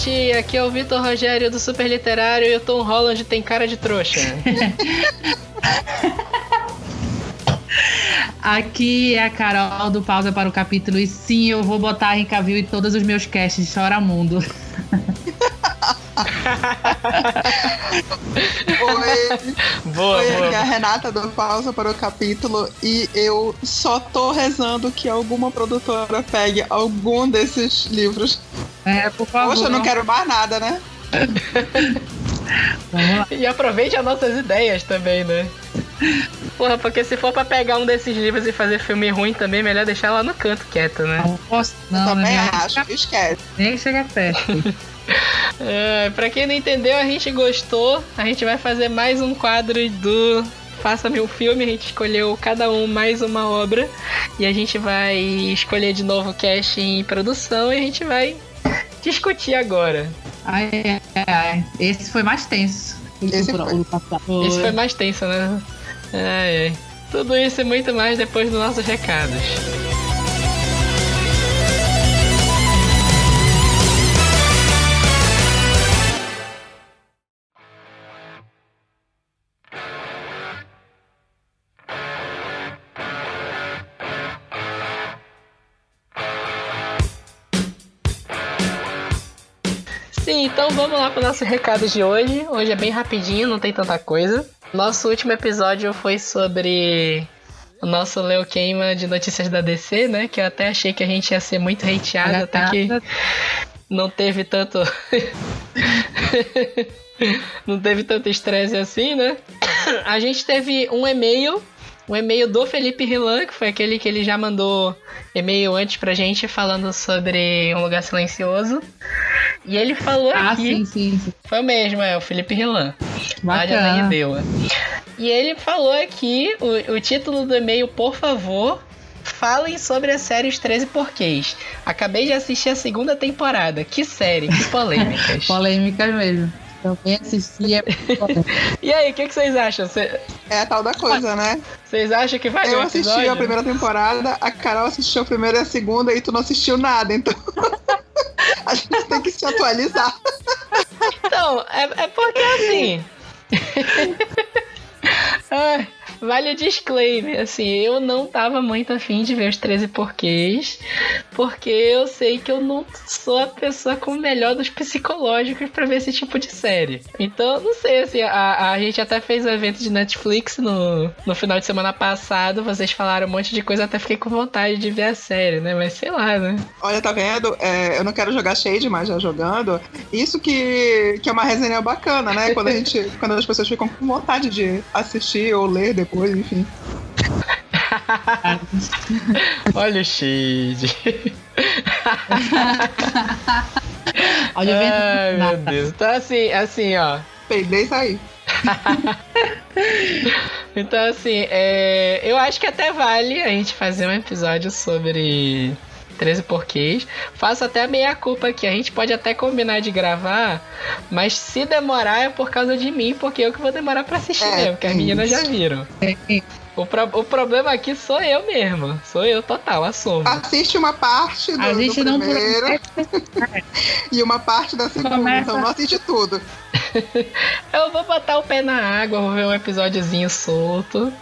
internet! Aqui é o Vitor Rogério do Super Literário e o Tom Holland tem cara de trouxa. Aqui é a Carol do Pausa para o Capítulo e sim, eu vou botar em Cavill em todos os meus casts de Chora Mundo. Oi, Boa, Oi, aqui é a boa. Renata do Pausa para o capítulo e eu só tô rezando que alguma produtora pegue algum desses livros. É, por favor. Poxa, eu não quero mais nada, né? E aproveite as nossas ideias também, né? Porra, porque se for pra pegar um desses livros e fazer filme ruim também, melhor deixar lá no canto quieto, né? Não posso, não, Também nem, acho, esquece. nem chega perto. É, pra quem não entendeu, a gente gostou. A gente vai fazer mais um quadro do Faça-me um filme. A gente escolheu cada um mais uma obra. E a gente vai escolher de novo o cast em produção e a gente vai discutir agora. Ai, ai, ai. Esse foi mais tenso. Esse O- foi. Esse foi mais tenso, né? Ai, ai. Tudo isso e muito mais depois dos nossos recados. Então vamos lá para o nosso recado de hoje. Hoje é bem rapidinho, não tem tanta coisa. Nosso último episódio foi sobre o nosso Leo Queima de notícias da DC, né? Que eu até achei que a gente ia ser muito hateado, até que não teve tanto. não teve tanto estresse assim, né? A gente teve um e-mail. Um e-mail do Felipe Rilan, que foi aquele que ele já mandou e-mail antes pra gente falando sobre um lugar silencioso. E ele falou Ah, aqui. sim, sim, sim. Foi o mesmo, é, o Felipe Rilan. De Bacana. Ananindeua. E ele falou aqui o, o título do e-mail, por favor. Falem sobre a série Os 13 Porquês. Acabei de assistir a segunda temporada. Que série, que polêmicas. Polêmicas mesmo. Também assisti. É e aí, o que, que vocês acham? Cê- É a tal da coisa, né? Vocês acham que vai Eu assisti a primeira temporada, a Carol assistiu a primeira e a segunda e tu não assistiu nada, então. a gente tem que se atualizar. Então, é, é porque assim. Ai, vale o disclaimer, assim, eu não tava muito afim de ver os 13 porquês, porque eu sei que eu não sou a pessoa com o melhor dos psicológicos pra ver esse tipo de série. Então, não sei, assim, a, a gente até fez um evento de Netflix no, no final de semana passado, vocês falaram um monte de coisa, até fiquei com vontade de ver a série, né? Mas sei lá, né? Olha, tá vendo? É, eu não quero jogar shade, mas já jogando. Isso que, que é uma resenha bacana, né? Quando, a gente, quando as pessoas ficam com vontade de assistir ou ler depois, enfim. Olha o shade. Olha o vento. Ai, meu. Deus. Então, assim, assim, ó. Peidei isso aí. Então, assim, é, eu acho que até vale a gente fazer um episódio sobre 13 porquês. Faço até a meia culpa aqui. A gente pode até combinar de gravar, mas se demorar é por causa de mim, porque eu que vou demorar pra assistir É, mesmo, porque as meninas já viram. O, pro- o problema aqui sou eu mesmo. Sou eu total, assumo. Assiste uma parte do, A gente do não primeiro e uma parte da segunda, Começa- então não assiste tudo. Eu vou botar o pé na água, vou ver um episódiozinho solto.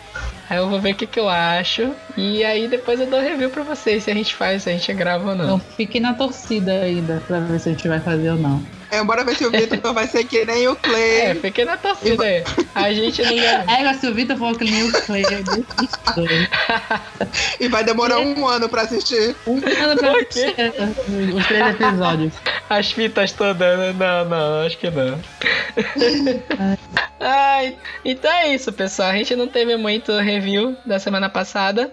Aí eu vou ver o que, que eu acho. E aí depois eu dou review pra vocês se a gente faz, se a gente grava ou não. Então fique na torcida ainda pra ver se a gente vai fazer ou não. É, bora ver se o Vitor vai ser que nem o É, Clay. fiquei na torcida aí. A gente não ganha. É, se o Vitor for que nem o Clay, desisto. E vai demorar um ano pra assistir. Um ano pra Por quê? assistir os três episódios. As fitas todas, não, não, acho que não. Ai, então é isso, pessoal. A gente não teve muito review da semana passada.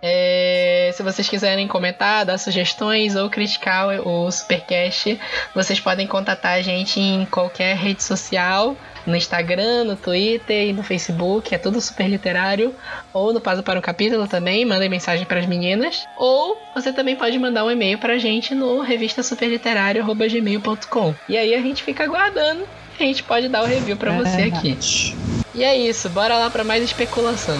É, se vocês quiserem comentar, dar sugestões ou criticar o Supercast, vocês podem contatar a gente em qualquer rede social. No Instagram, no Twitter e no Facebook, é tudo super literário. Ou no Paso para o Capítulo também, mandem mensagem para as meninas. Ou você também pode mandar um e-mail pra gente no revistasuperliterário.gmail.com. E aí a gente fica aguardando. A gente pode dar o review pra você aqui. Verdade. E é isso, bora lá pra mais especulação.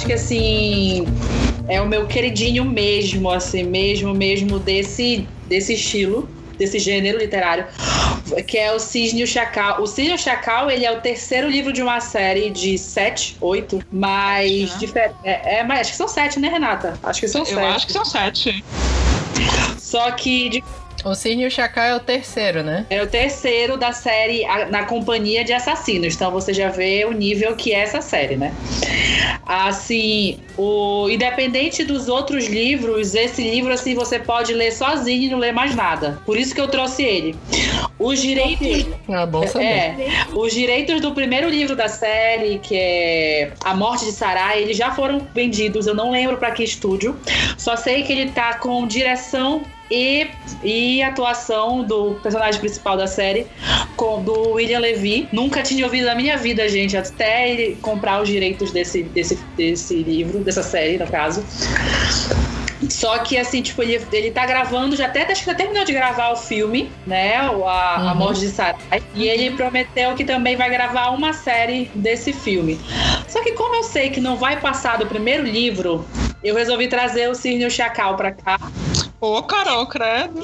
Acho que assim, é o meu queridinho mesmo, assim, mesmo, mesmo desse, desse estilo, desse gênero literário, que é o Cisne e o Chacal. O Cisne e o Chacal, ele é o terceiro livro de uma série de sete, oito, mas... Né? É, é, mas acho que são sete, né, Renata? Acho que são eu sete. Eu acho que são sete. Só que de o Cisne e o Chacal é o terceiro, né? É o terceiro da série Na Companhia de Assassinos. Então você já vê o nível que é essa série, né? Assim, o independente dos outros livros, esse livro assim você pode ler sozinho e não ler mais nada. Por isso que eu trouxe ele. Os direitos. Ah, bom saber. É, os direitos do primeiro livro da série, que é A Morte de Sarai, eles já foram vendidos. Eu não lembro para que estúdio. Só sei que ele tá com direção e, e atuação do personagem principal da série, com, do William Levy. Nunca tinha ouvido na minha vida, gente, até ele comprar os direitos desse, desse, desse livro, dessa série, no caso. Só que, assim, tipo, ele, ele tá gravando, já até acho que já terminou de gravar o filme, né? A, uhum. a Morte de Sarai. E ele prometeu que também vai gravar uma série desse filme. Só que, como eu sei que não vai passar do primeiro livro, eu resolvi trazer o Cisne e o Chacal pra cá. Ô, Carol, credo.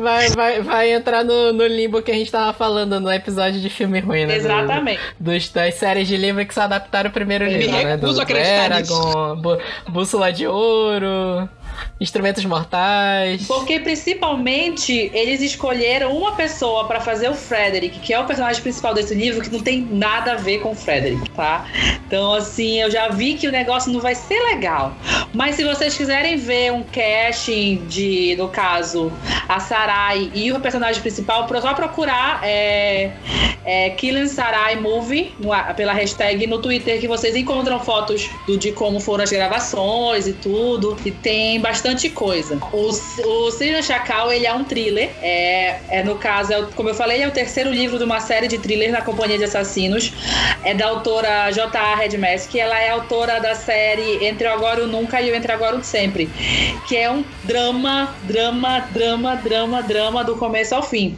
Vai, vai, vai entrar no, no limbo que a gente tava falando no episódio de filme ruim, né? Exatamente. Do, dos, das séries de livro que se adaptaram ao primeiro livro, né? Do Dragon, Bússola de Ouro. Instrumentos Mortais. Porque principalmente eles escolheram uma pessoa para fazer o Frederick, que é o personagem principal desse livro, que não tem nada a ver com o Frederick, tá? Então, assim, eu já vi que o negócio não vai ser legal. Mas se vocês quiserem ver um casting de, no caso, a Sarai e o personagem principal, só procurar é, é Killing Sarai Movie pela hashtag no Twitter que vocês encontram fotos do, de como foram as gravações e tudo. E tem bastante coisa. O, o Cisne Chacal, ele é um thriller. É, é no caso, é, como eu falei, é o terceiro livro de uma série de thrillers na Companhia de Assassinos. É da autora J.A. Redmask. Ela é autora da série Entre o Agora e o Nunca e o Entre Agora e o Sempre. Que é um drama, drama, drama, drama, drama do começo ao fim.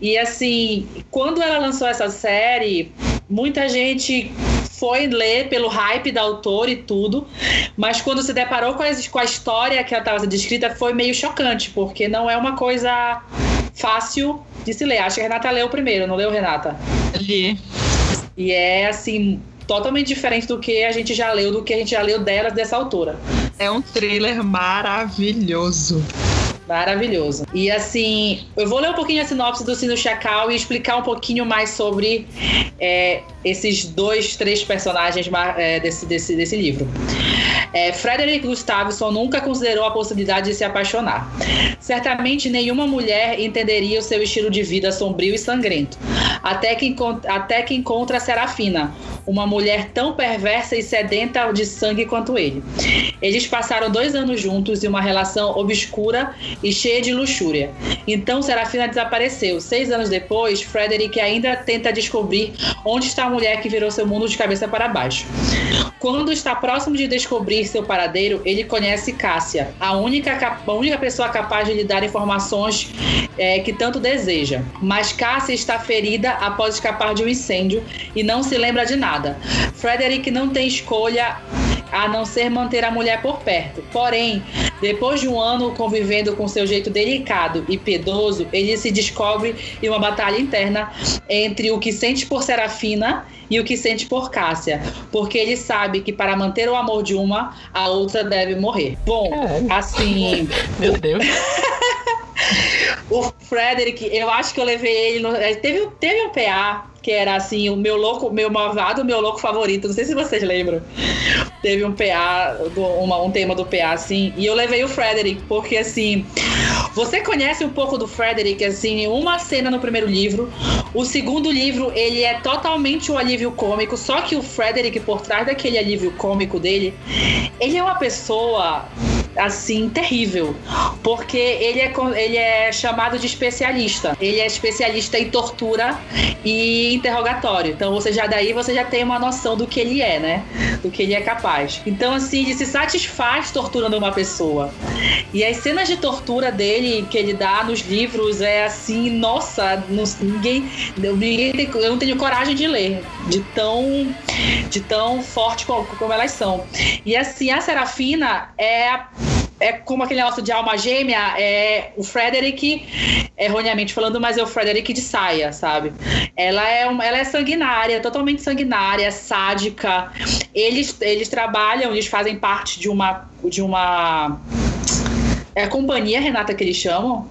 E assim, quando ela lançou essa série, muita gente foi ler pelo hype da autora e tudo, mas quando se deparou com a, com a história que ela estava descrita, foi meio chocante, porque não é uma coisa fácil de se ler. Acho que a Renata leu primeiro, não leu, Renata? Li. E é assim, totalmente diferente do que a gente já leu, do que a gente já leu dela, dessa autora. É um thriller maravilhoso. Maravilhoso. E assim, eu vou ler um pouquinho a sinopse do Sino Chacal e explicar um pouquinho mais sobre é, esses dois, três personagens é, desse, desse, desse livro. É, Frederick Gustavson nunca considerou a possibilidade de se apaixonar. Certamente nenhuma mulher entenderia o seu estilo de vida sombrio e sangrento, até que, até que encontra Serafina, uma mulher tão perversa e sedenta de sangue quanto ele. Eles passaram dois anos juntos em uma relação obscura e cheia de luxúria. Então Serafina desapareceu. Seis anos depois, Frederick ainda tenta descobrir onde está a mulher que virou seu mundo de cabeça para baixo. Quando está próximo de descobrir seu paradeiro, ele conhece Cássia, a única, a única pessoa capaz de lhe dar informações é, que tanto deseja. Mas Cássia está ferida após escapar de um incêndio e não se lembra de nada. Frederick não tem escolha a não ser manter a mulher por perto. Porém, depois de um ano convivendo com seu jeito delicado e piedoso, ele se descobre em uma batalha interna entre o que sente por Serafina e o que sente por Cássia, porque ele sabe que para manter o amor de uma, a outra deve morrer. Bom, assim. Meu Deus. o Frederick, eu acho que eu levei ele. No, teve, teve um PA que era assim, o meu louco, meu malvado, meu louco favorito. Não sei se vocês lembram. Teve um PA, uma, um tema do PA, assim, e eu levei o Frederick, porque assim. Você conhece um pouco do Frederick, assim, uma cena no primeiro livro. O segundo livro, ele é totalmente o um alívio cômico, só que o Frederick, por trás daquele alívio cômico dele, ele é uma pessoa assim, terrível. Porque ele é, ele é chamado de especialista. Ele é especialista em tortura e interrogatório. Então você já daí você já tem uma noção do que ele é, né? Do que ele é capaz. Então, assim, ele se satisfaz torturando uma pessoa. E as cenas de tortura dele que ele dá nos livros é assim, nossa, ninguém, ninguém eu não tenho coragem de ler, de tão, de tão forte como, como elas são. E assim, a Serafina é é como aquele negócio de alma gêmea, é o Frederick, erroneamente falando, mas é o Frederick de saia, sabe? Ela é, uma, ela é sanguinária, totalmente sanguinária, sádica. Eles, eles trabalham, eles fazem parte de uma. De uma é a companhia, Renata, que eles chamam?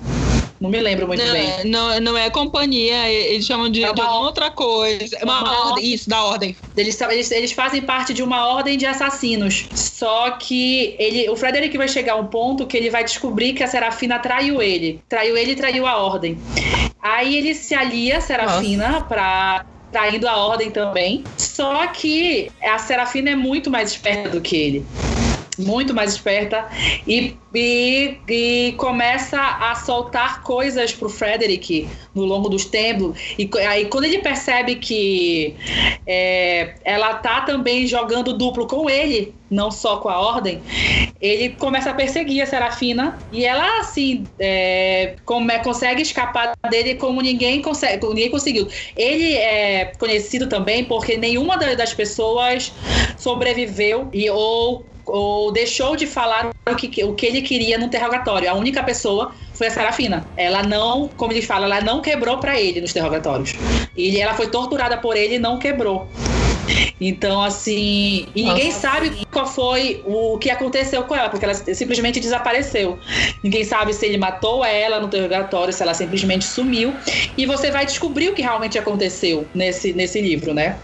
Não me lembro muito não, bem. Não, não é companhia, eles chamam de, é uma, de outra coisa. É uma, uma ordem, isso, da ordem. Eles, eles, eles fazem parte de uma ordem de assassinos. Só que ele, o Frederick vai chegar a um ponto que ele vai descobrir que a Serafina traiu ele. Traiu ele e traiu a ordem. Aí ele se alia a Serafina Nossa. pra traindo a ordem também. Só que a Serafina é muito mais esperta do que ele muito mais esperta e, e, e, começa a soltar coisas pro Frederick no longo dos tempos. E aí, quando ele percebe que é, ela tá também jogando duplo com ele, não só com a Ordem, ele começa a perseguir a Serafina e ela, assim, é, como, é, consegue escapar dele como ninguém, consegue, ninguém conseguiu. Ele é conhecido também porque nenhuma das pessoas sobreviveu e ou ou deixou de falar o que, o que ele queria no interrogatório. A única pessoa foi a Serafina. Ela não, como ele fala, ela não quebrou para ele nos interrogatórios. E ela foi torturada por ele e não quebrou. Então, assim. E ninguém Nossa. sabe qual foi o que aconteceu com ela, porque ela simplesmente desapareceu. Ninguém sabe se ele matou ela no interrogatório, se ela simplesmente sumiu. E você vai descobrir o que realmente aconteceu nesse, nesse livro, né?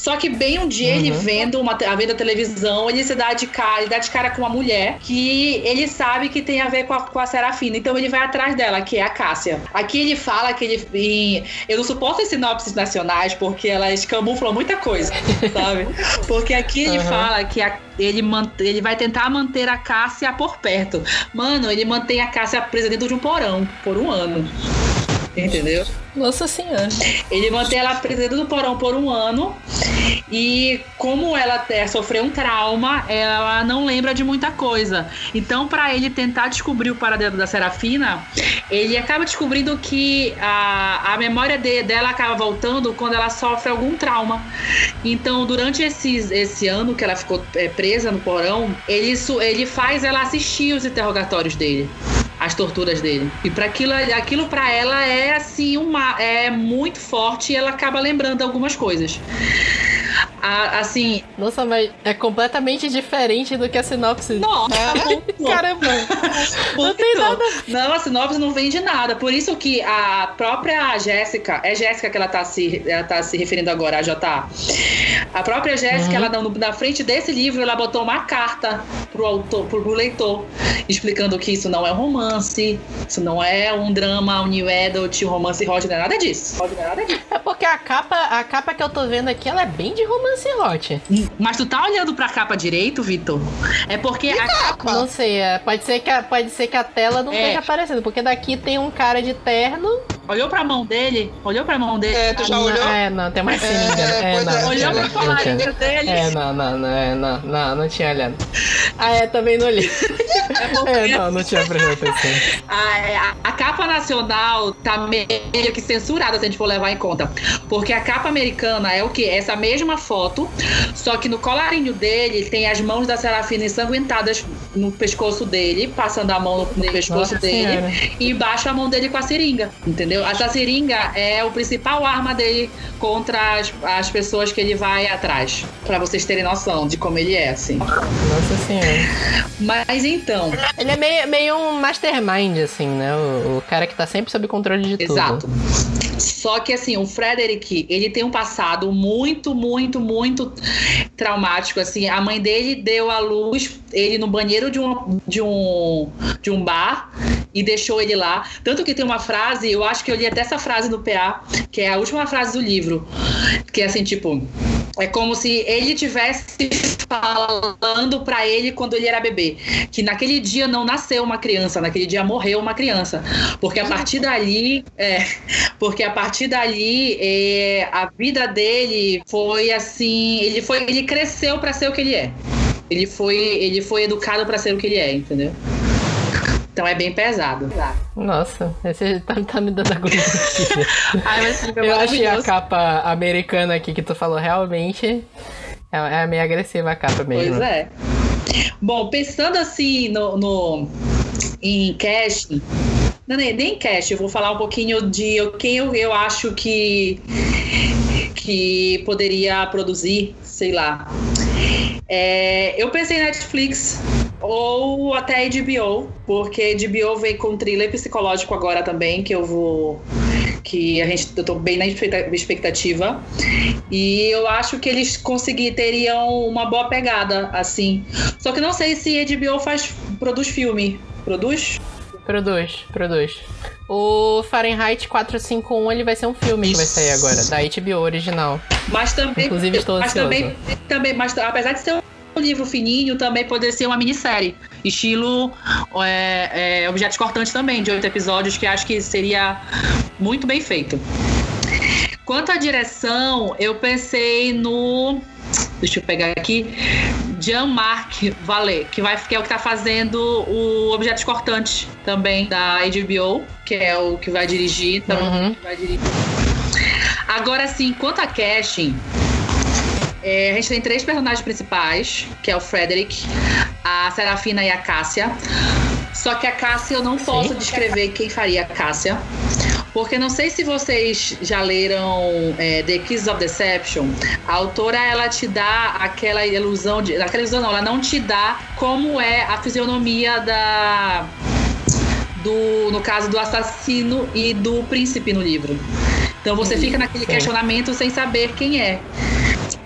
Só que bem um dia uhum. ele vendo uma a vendo a televisão, ele se dá de cara, ele dá de cara com uma mulher que ele sabe que tem a ver com a, com a Serafina. Então ele vai atrás dela, que é a Cássia. Aqui ele fala que ele. Em, eu não suporto as sinopses nacionais porque elas camuflam muita coisa, sabe? Porque aqui ele uhum. fala que a, ele, ele vai tentar manter a Cássia por perto. Mano, ele mantém a Cássia presa dentro de um porão por um ano. Entendeu? Nossa Senhora. Ele mantém ela presa do porão por um ano. E como ela é, sofreu um trauma, ela não lembra de muita coisa. Então, para ele tentar descobrir o paradeiro da Serafina, ele acaba descobrindo que a, a memória de, dela acaba voltando quando ela sofre algum trauma. Então, durante esses, esse ano que ela ficou é, presa no porão, ele, ele faz ela assistir os interrogatórios dele as torturas dele. E para aquilo, aquilo para ela é assim uma é muito forte e ela acaba lembrando algumas coisas. A, assim. Nossa, mas é completamente diferente do que a sinopse. Nossa, é? caramba. não tem nada. Não, a sinopse não vem de nada. Por isso que a própria Jéssica, é Jéssica que ela tá se, ela tá se referindo agora, a J. A própria Jéssica, uhum. ela na frente desse livro, ela botou uma carta pro autor, pro, pro leitor, explicando que isso não é um romance, isso não é um drama, um new adult, um romance hot, não é nada disso. Não é nada disso. É porque a capa, a capa que eu tô vendo aqui, ela é bem de romance hot. Mas tu tá olhando pra capa direito, Vitor? É porque a capa. Não sei, é, pode ser que a, pode ser que a tela não é. esteja aparecendo, porque daqui tem um cara de terno. Olhou pra mão dele? Olhou pra mão dele? É, tu já olhou? É, não, tem uma seringa. É, é, não, é. Olhou pra colarinha dele? É, não, não, não, é, não, não, não tinha olhado. Ah, é, também não olhei. É, é, não, não tinha prestado atenção. A, é, a, a capa nacional tá meio que censurada, se a gente for levar em conta. Porque a capa americana é o quê? Essa mesma foto, só que no colarinho dele tem as mãos da Serafina ensanguentadas no pescoço dele, passando a mão no pescoço Nossa dele, senhora. e embaixo a mão dele com a seringa, entendeu? A seringa é o principal arma dele contra as, as pessoas que ele vai atrás, para vocês terem noção de como ele é, assim. Nossa senhora. Mas então. Ele é meio, meio um mastermind, assim, né? O, o cara que tá sempre sob controle de Exato. tudo. Exato. Só que assim, o Frederick, ele tem um passado muito, muito, muito traumático. Assim, a mãe dele deu à luz ele no banheiro de um, de um, de um bar e deixou ele lá. Tanto que tem uma frase, eu acho que eu li até essa frase no PA, que é a última frase do livro, que é assim, tipo É como se ele tivesse falando para ele quando ele era bebê, que naquele dia não nasceu uma criança, naquele dia morreu uma criança, porque a partir dali, é, porque a partir dali é, a vida dele foi assim, ele foi, ele cresceu para ser o que ele é. Ele foi, ele foi educado para ser o que ele é, entendeu? Então é bem pesado. Nossa, esse tá, tá me dando agonia. Ai, mas fica Eu achei a capa americana aqui que tu falou realmente. É, é meio agressiva a capa mesmo. Pois é. Bom, pensando assim no, no em casting, não, nem, nem casting, eu vou falar um pouquinho de quem eu, eu acho que que poderia produzir, sei lá. É, eu pensei em Netflix ou até HBO, porque HBO vem com thriller psicológico agora também, que eu vou que a gente eu tô bem na expecta- expectativa. E eu acho que eles conseguir teriam uma boa pegada assim. Só que não sei se HBO faz produz filme. Produz? Produz, produz. O Fahrenheit 451 ele vai ser um filme que vai sair agora, da HBO original. Mas também Inclusive, estou mas ansioso. também, também mas apesar de ser um livro fininho, também poderia ser uma minissérie, estilo é, é, Objetos Cortantes também, de oito episódios, que acho que seria muito bem feito. Quanto à direção, eu pensei no. Deixa eu pegar aqui. Jean-Marc Vallée, que, vai, que é o que tá fazendo o Objetos Cortantes também, da HBO, que é o que vai dirigir. Então, Uhum. que vai dirigir. Agora sim, quanto a casting, é, a gente tem três personagens principais, que é o Frederick, a Serafina e a Cássia. Só que a Cássia eu não posso descrever quem faria a Cássia. Porque não sei se vocês já leram é, The Kiss of Deception. A autora ela te dá aquela ilusão de. Aquela ilusão não, ela não te dá como é a fisionomia da. Do, no caso do assassino e do príncipe no livro. Então você fica naquele Sim. questionamento sem saber quem é.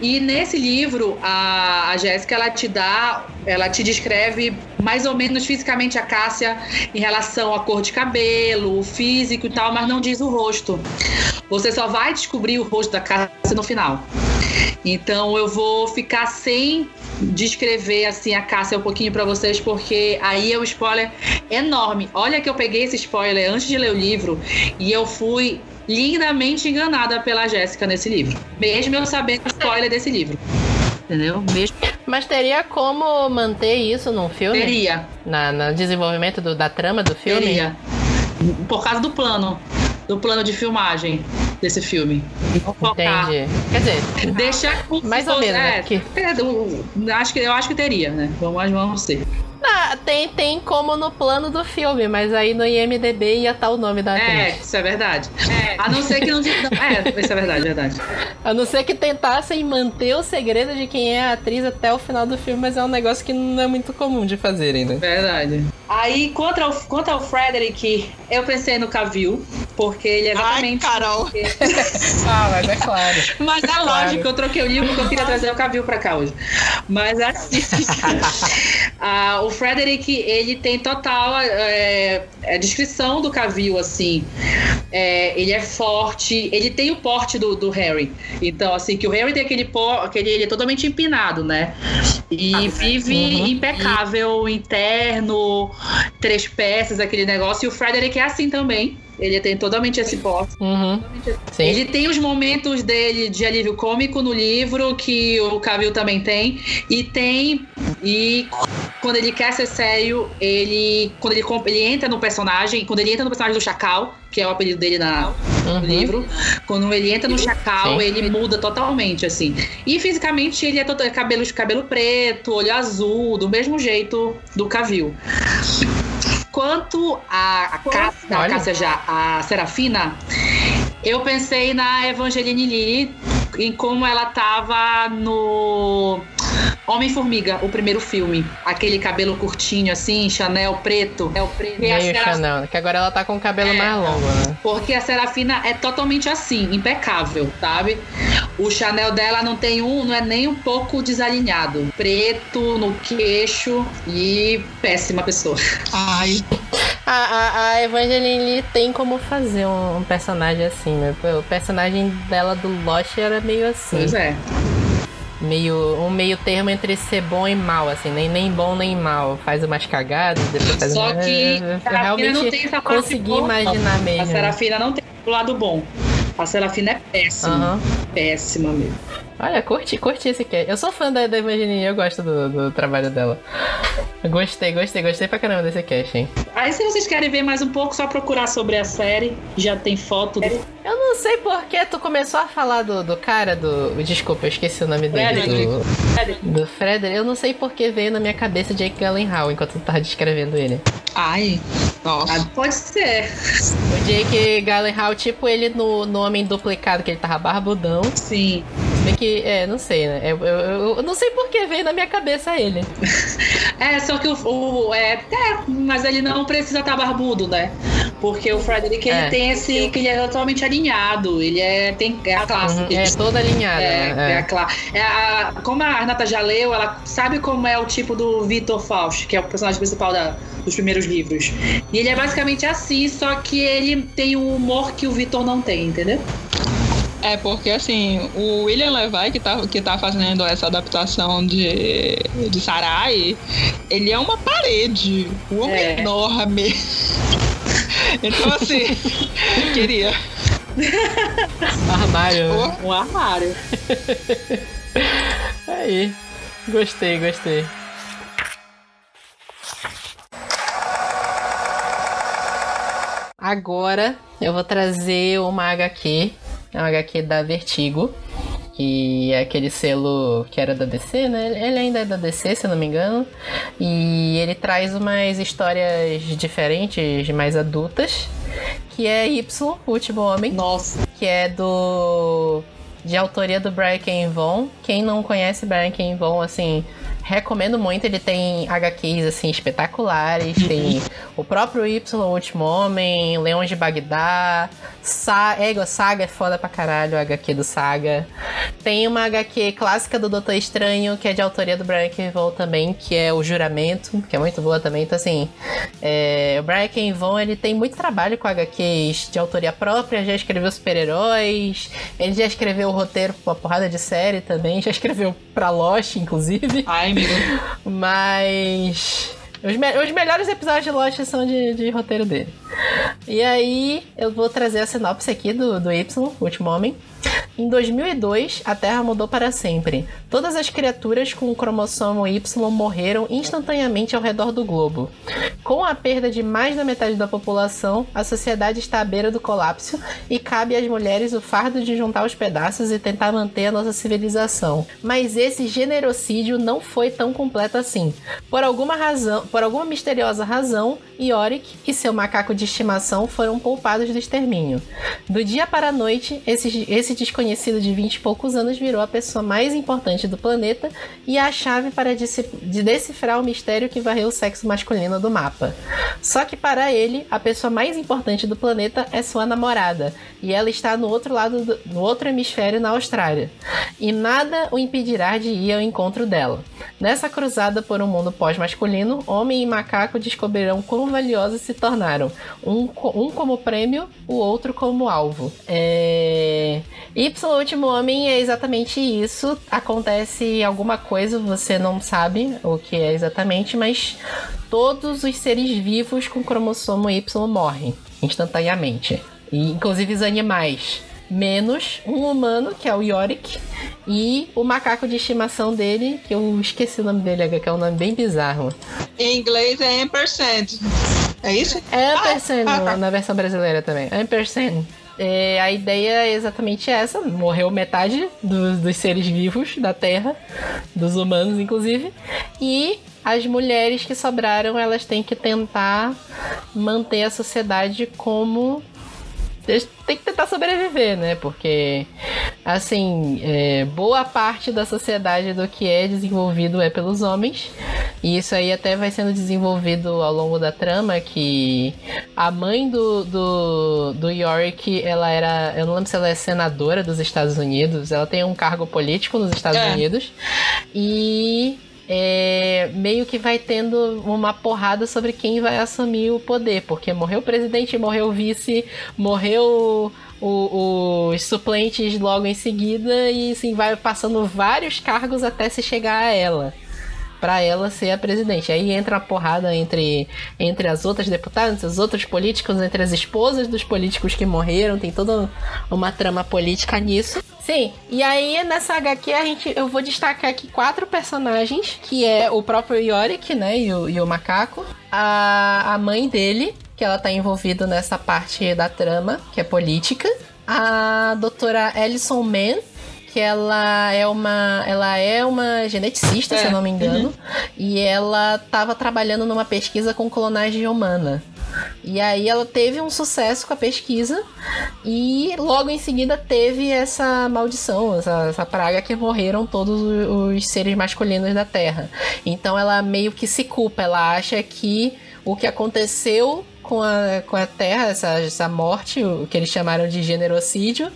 E nesse livro, a, a Jéssica, ela te dá, ela te descreve mais ou menos fisicamente a Cássia em relação à cor de cabelo, o físico e tal, mas não diz o rosto. Você só vai descobrir o rosto da Cássia no final. Então eu vou ficar sem descrever assim a Cássia um pouquinho pra vocês, porque aí é um spoiler enorme. Olha que eu peguei esse spoiler antes de ler o livro e eu fui lindamente enganada pela Jéssica nesse livro. Mesmo eu sabendo o spoiler desse livro. Entendeu? Mesmo Mas teria como manter isso num filme? teria. Na, no desenvolvimento do- da trama do filme? Teria. Por causa do plano. Do plano de filmagem desse filme. Focar. Entendi. Quer dizer, Deixa como Mais ou menos, né? é, é, do- acho que, eu acho que teria, né? Vamos, vamos ser. Ah, tem, tem como no plano do filme, mas aí no IMDB ia estar o nome da É, atriz. isso é verdade. A não ser que não. É, isso é verdade, verdade. A não ser que tentassem manter o segredo de quem é a atriz até o final do filme, mas é um negócio que não é muito comum de fazerem, né? Verdade. Aí, quanto ao, quanto ao Frederick, eu pensei no Cavill, porque ele é Ai, exatamente. Carol. Ah, mas é claro. Mas é Claro. lógico, eu troquei o livro porque eu queria trazer o Cavill pra cá hoje. Mas assim, ah, o Frederick, ele tem total é, a descrição do Cavill, assim. É, ele é forte, ele tem o porte do, do Harry. Então, assim, que o Harry tem aquele porte, aquele, ele é totalmente empinado, né? E vive Uhum. impecável, interno, três peças, aquele negócio. E o Frederick é assim também. Ele tem totalmente esse porte. Uhum. Ele tem os momentos dele de alívio cômico no livro, que o Cavill também tem. E tem. E quando ele quer ser sério, ele. Quando ele, ele entra no personagem, quando ele entra no personagem do Chacal, que é o apelido dele na, no Uhum. livro, quando ele entra no Chacal, Sim. ele muda totalmente, assim. E fisicamente ele é todo, cabelo, cabelo preto, olho azul, do mesmo jeito do Cavill. Quanto a, a, Cássia, a. Cássia já, a Serafina, eu pensei na Evangeline Lilly, em como ela tava no Homem-Formiga, o primeiro filme. Aquele cabelo curtinho, assim, Chanel preto. É o preto. E a Meio Sera- Chanel, que agora ela tá com o cabelo É. mais longo, né? porque a Serafina é totalmente assim, impecável, sabe? O Chanel dela não tem um, não é nem um pouco desalinhado. Preto no queixo e péssima pessoa. Ai, A, a, a Evangeline tem como fazer um, um personagem assim, né? O personagem dela do Lost era meio assim. Pois é. meio um meio termo entre ser bom e mal, assim, nem, nem bom nem mal. Faz umas cagadas, depois faz Só umas... que a realmente não tem essa parte consegui boa, imaginar A mesmo. Serafina não tem o lado bom. A Serafina é péssima. Aham. Péssima mesmo. Olha, curti, curti esse cast. Eu sou fã da, da Evangeline, eu gosto do, do trabalho dela. Gostei, gostei, gostei pra caramba desse cast, hein? Aí, se vocês querem ver mais um pouco, só procurar sobre a série. Já tem foto do Eu não sei por que tu começou a falar do, do cara do. Desculpa, eu esqueci o nome dele. Frederick. Do, do Frederick. Eu não sei por que veio na minha cabeça Jake Gyllenhaal enquanto tu tava descrevendo ele. Ai, nossa. Ah, pode ser. O Jake Gyllenhaal, tipo ele no, no Homem Duplicado, que ele tava barbudão. Sim. Bem que, é, não sei, né? Eu, eu, eu- não sei por que veio na minha cabeça ele. É, só que o. o- é, é, mas ele não precisa estar barbudo, né? Porque o Frederick ele É. tem esse. que ele é totalmente alinhado. Ele é. Tem, é a classe. Uhum, é toda alinhada. É, né? é a cla- é a- como a Renata já leu, ela sabe como é o tipo do Vitor Faust, que é o personagem principal da- dos primeiros livros. E ele é basicamente assim, só que ele tem um humor que o Vitor não tem, entendeu? É porque assim, o William Levy, que tá, que tá fazendo essa adaptação de, de Sarai, ele é uma parede. O homem É. é enorme. Então assim, queria. Armário. né? Oh, Um armário. Aí. Gostei, gostei. Agora eu vou trazer uma HQ. É uma HQ da Vertigo. Que é aquele selo que era da DC, né? Ele ainda é da DC, se eu não me engano. E ele traz umas histórias diferentes, mais adultas. Que é Y, o último homem Nossa. que é do de autoria do Brian K. Vaughan. Quem não conhece Brian K. Vaughan, assim, recomendo muito. Ele tem HQs assim espetaculares, tem o próprio Y, o Último Homem, Leões de Bagdá, Sa é, igual, Saga é foda pra caralho, o HQ do Saga. Tem uma HQ clássica do Doutor Estranho, que é de autoria do Brian K. Vaughan também, que é o Juramento, que é muito boa também. Então assim, é, o Brian K. Vaughan, ele tem muito trabalho com HQs de autoria própria, já escreveu super-heróis, ele já escreveu o roteiro pra uma porrada de série também, já escreveu pra Lost, inclusive. ai, Mas. Os, me- os melhores episódios de Lost são de, de roteiro dele. E aí, eu vou trazer a sinopse aqui do, do Y, último homem. Em 2002, a Terra mudou para sempre. Todas as criaturas com o cromossomo Y morreram instantaneamente ao redor do globo. Com a perda de mais da metade da população, a sociedade está à beira do colapso e cabe às mulheres o fardo de juntar os pedaços e tentar manter a nossa civilização. Mas esse generocídio não foi tão completo assim. Por alguma razão, por alguma misteriosa razão, Yorick e seu macaco de estimação foram poupados do extermínio. Do dia para a noite, esse, esse de 20 e poucos anos virou a pessoa mais importante do planeta e a chave para de decifrar o mistério que varreu o sexo masculino do mapa. Só que para ele, a pessoa mais importante do planeta é sua namorada, e ela está no outro lado, do, no outro hemisfério na Austrália. E nada o impedirá de ir ao encontro dela. Nessa cruzada por um mundo pós-masculino, homem e macaco descobrirão quão valiosos se tornaram, um, um como prêmio, o outro como alvo. É... Y, o último homem, é exatamente isso. Acontece alguma coisa, você não sabe o que é exatamente, mas todos os seres vivos com cromossomo Y morrem instantaneamente. E, inclusive os animais. Menos um humano, que é o Yorick, e o macaco de estimação dele, que eu esqueci o nome dele, que é um nome bem bizarro. Em inglês é ampersand. É isso? É Ampersand Ah, no- tá. na versão brasileira também. Ampersand. É, a ideia é exatamente essa. Morreu metade dos, dos seres vivos da Terra, dos humanos inclusive. E as mulheres que sobraram, elas têm que tentar manter a sociedade como têm que tentar sobreviver, né? Porque, assim, é, boa parte da sociedade do que é desenvolvido é pelos homens. E isso aí até vai sendo desenvolvido ao longo da trama, que a mãe do, do, do Yorick, ela era... Eu não lembro se ela é senadora dos Estados Unidos. Ela tem um cargo político nos Estados É. Unidos. E... é, meio que vai tendo uma porrada sobre quem vai assumir o poder, porque morreu o presidente, morreu o vice, morreu o, o- os suplentes logo em seguida e assim vai passando vários cargos até se chegar a ela. Pra ela ser a presidente. Aí entra uma porrada entre, entre as outras deputadas, os outros políticos, entre as esposas dos políticos que morreram. Tem toda uma trama política nisso. Sim, e aí nessa HQ a gente, eu vou destacar aqui quatro personagens, que é o próprio Yorick, né, e o, e o macaco, a, a mãe dele, que ela tá envolvida nessa parte da trama, que é política, a doutora Alison Mann, que ela é uma ela é uma geneticista, se É, eu não me engano, e ela estava trabalhando numa pesquisa com clonagem humana. E aí ela teve um sucesso com a pesquisa e logo em seguida teve essa maldição, essa, essa praga que morreram todos os, os seres masculinos da Terra. Então ela meio que se culpa, ela acha que o que aconteceu com a, com a Terra, essa, essa morte, o que eles chamaram de generocídio,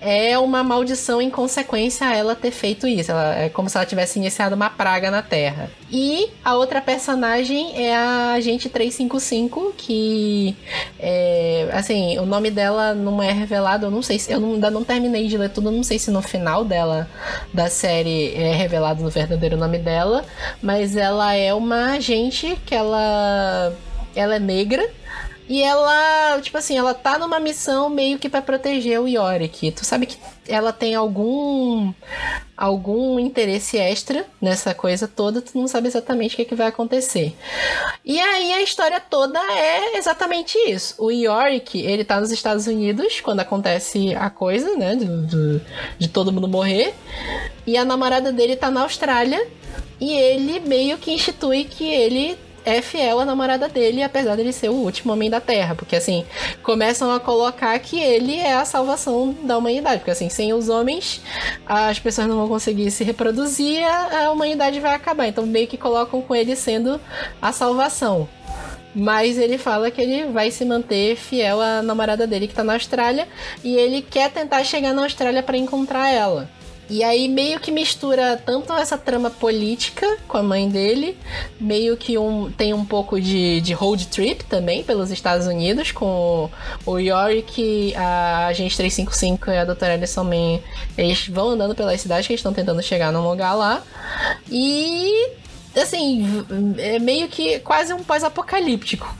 é uma maldição em consequência a ela ter feito isso. Ela, é como se ela tivesse iniciado uma praga na Terra. E a outra personagem é a Agente 355, que é, assim, o nome dela não é revelado, eu não sei se eu ainda não terminei de ler tudo, não sei se no final dela da série é revelado o verdadeiro nome dela, mas ela é uma agente que ela ela é negra e ela, tipo assim, ela tá numa missão meio que pra proteger o Yorick. Tu sabe que ela tem algum algum interesse extra nessa coisa toda, tu não sabe exatamente o que, que vai acontecer. E aí a história toda é exatamente isso. O Yorick, ele tá nos Estados Unidos quando acontece a coisa, né, do, do- de todo mundo morrer, e a namorada dele tá na Austrália, e ele meio que institui que ele é fiel à namorada dele, apesar dele ser o último homem da Terra. Porque, assim, começam a colocar que ele é a salvação da humanidade. Porque, assim, sem os homens, as pessoas não vão conseguir se reproduzir, a, humanidade vai acabar. Então, meio que colocam com ele sendo a salvação. Mas ele fala que ele vai se manter fiel à namorada dele que tá na Austrália. E ele quer tentar chegar na Austrália para encontrar ela. E aí meio que mistura tanto essa trama política com a mãe dele, meio que um, tem um pouco de, de road trip também pelos Estados Unidos, com o Yorick, a Agente 355 e a Doutora Alison Man, eles vão andando pelas cidades que eles estão tentando chegar num lugar lá. E assim, é meio que quase um pós-apocalíptico.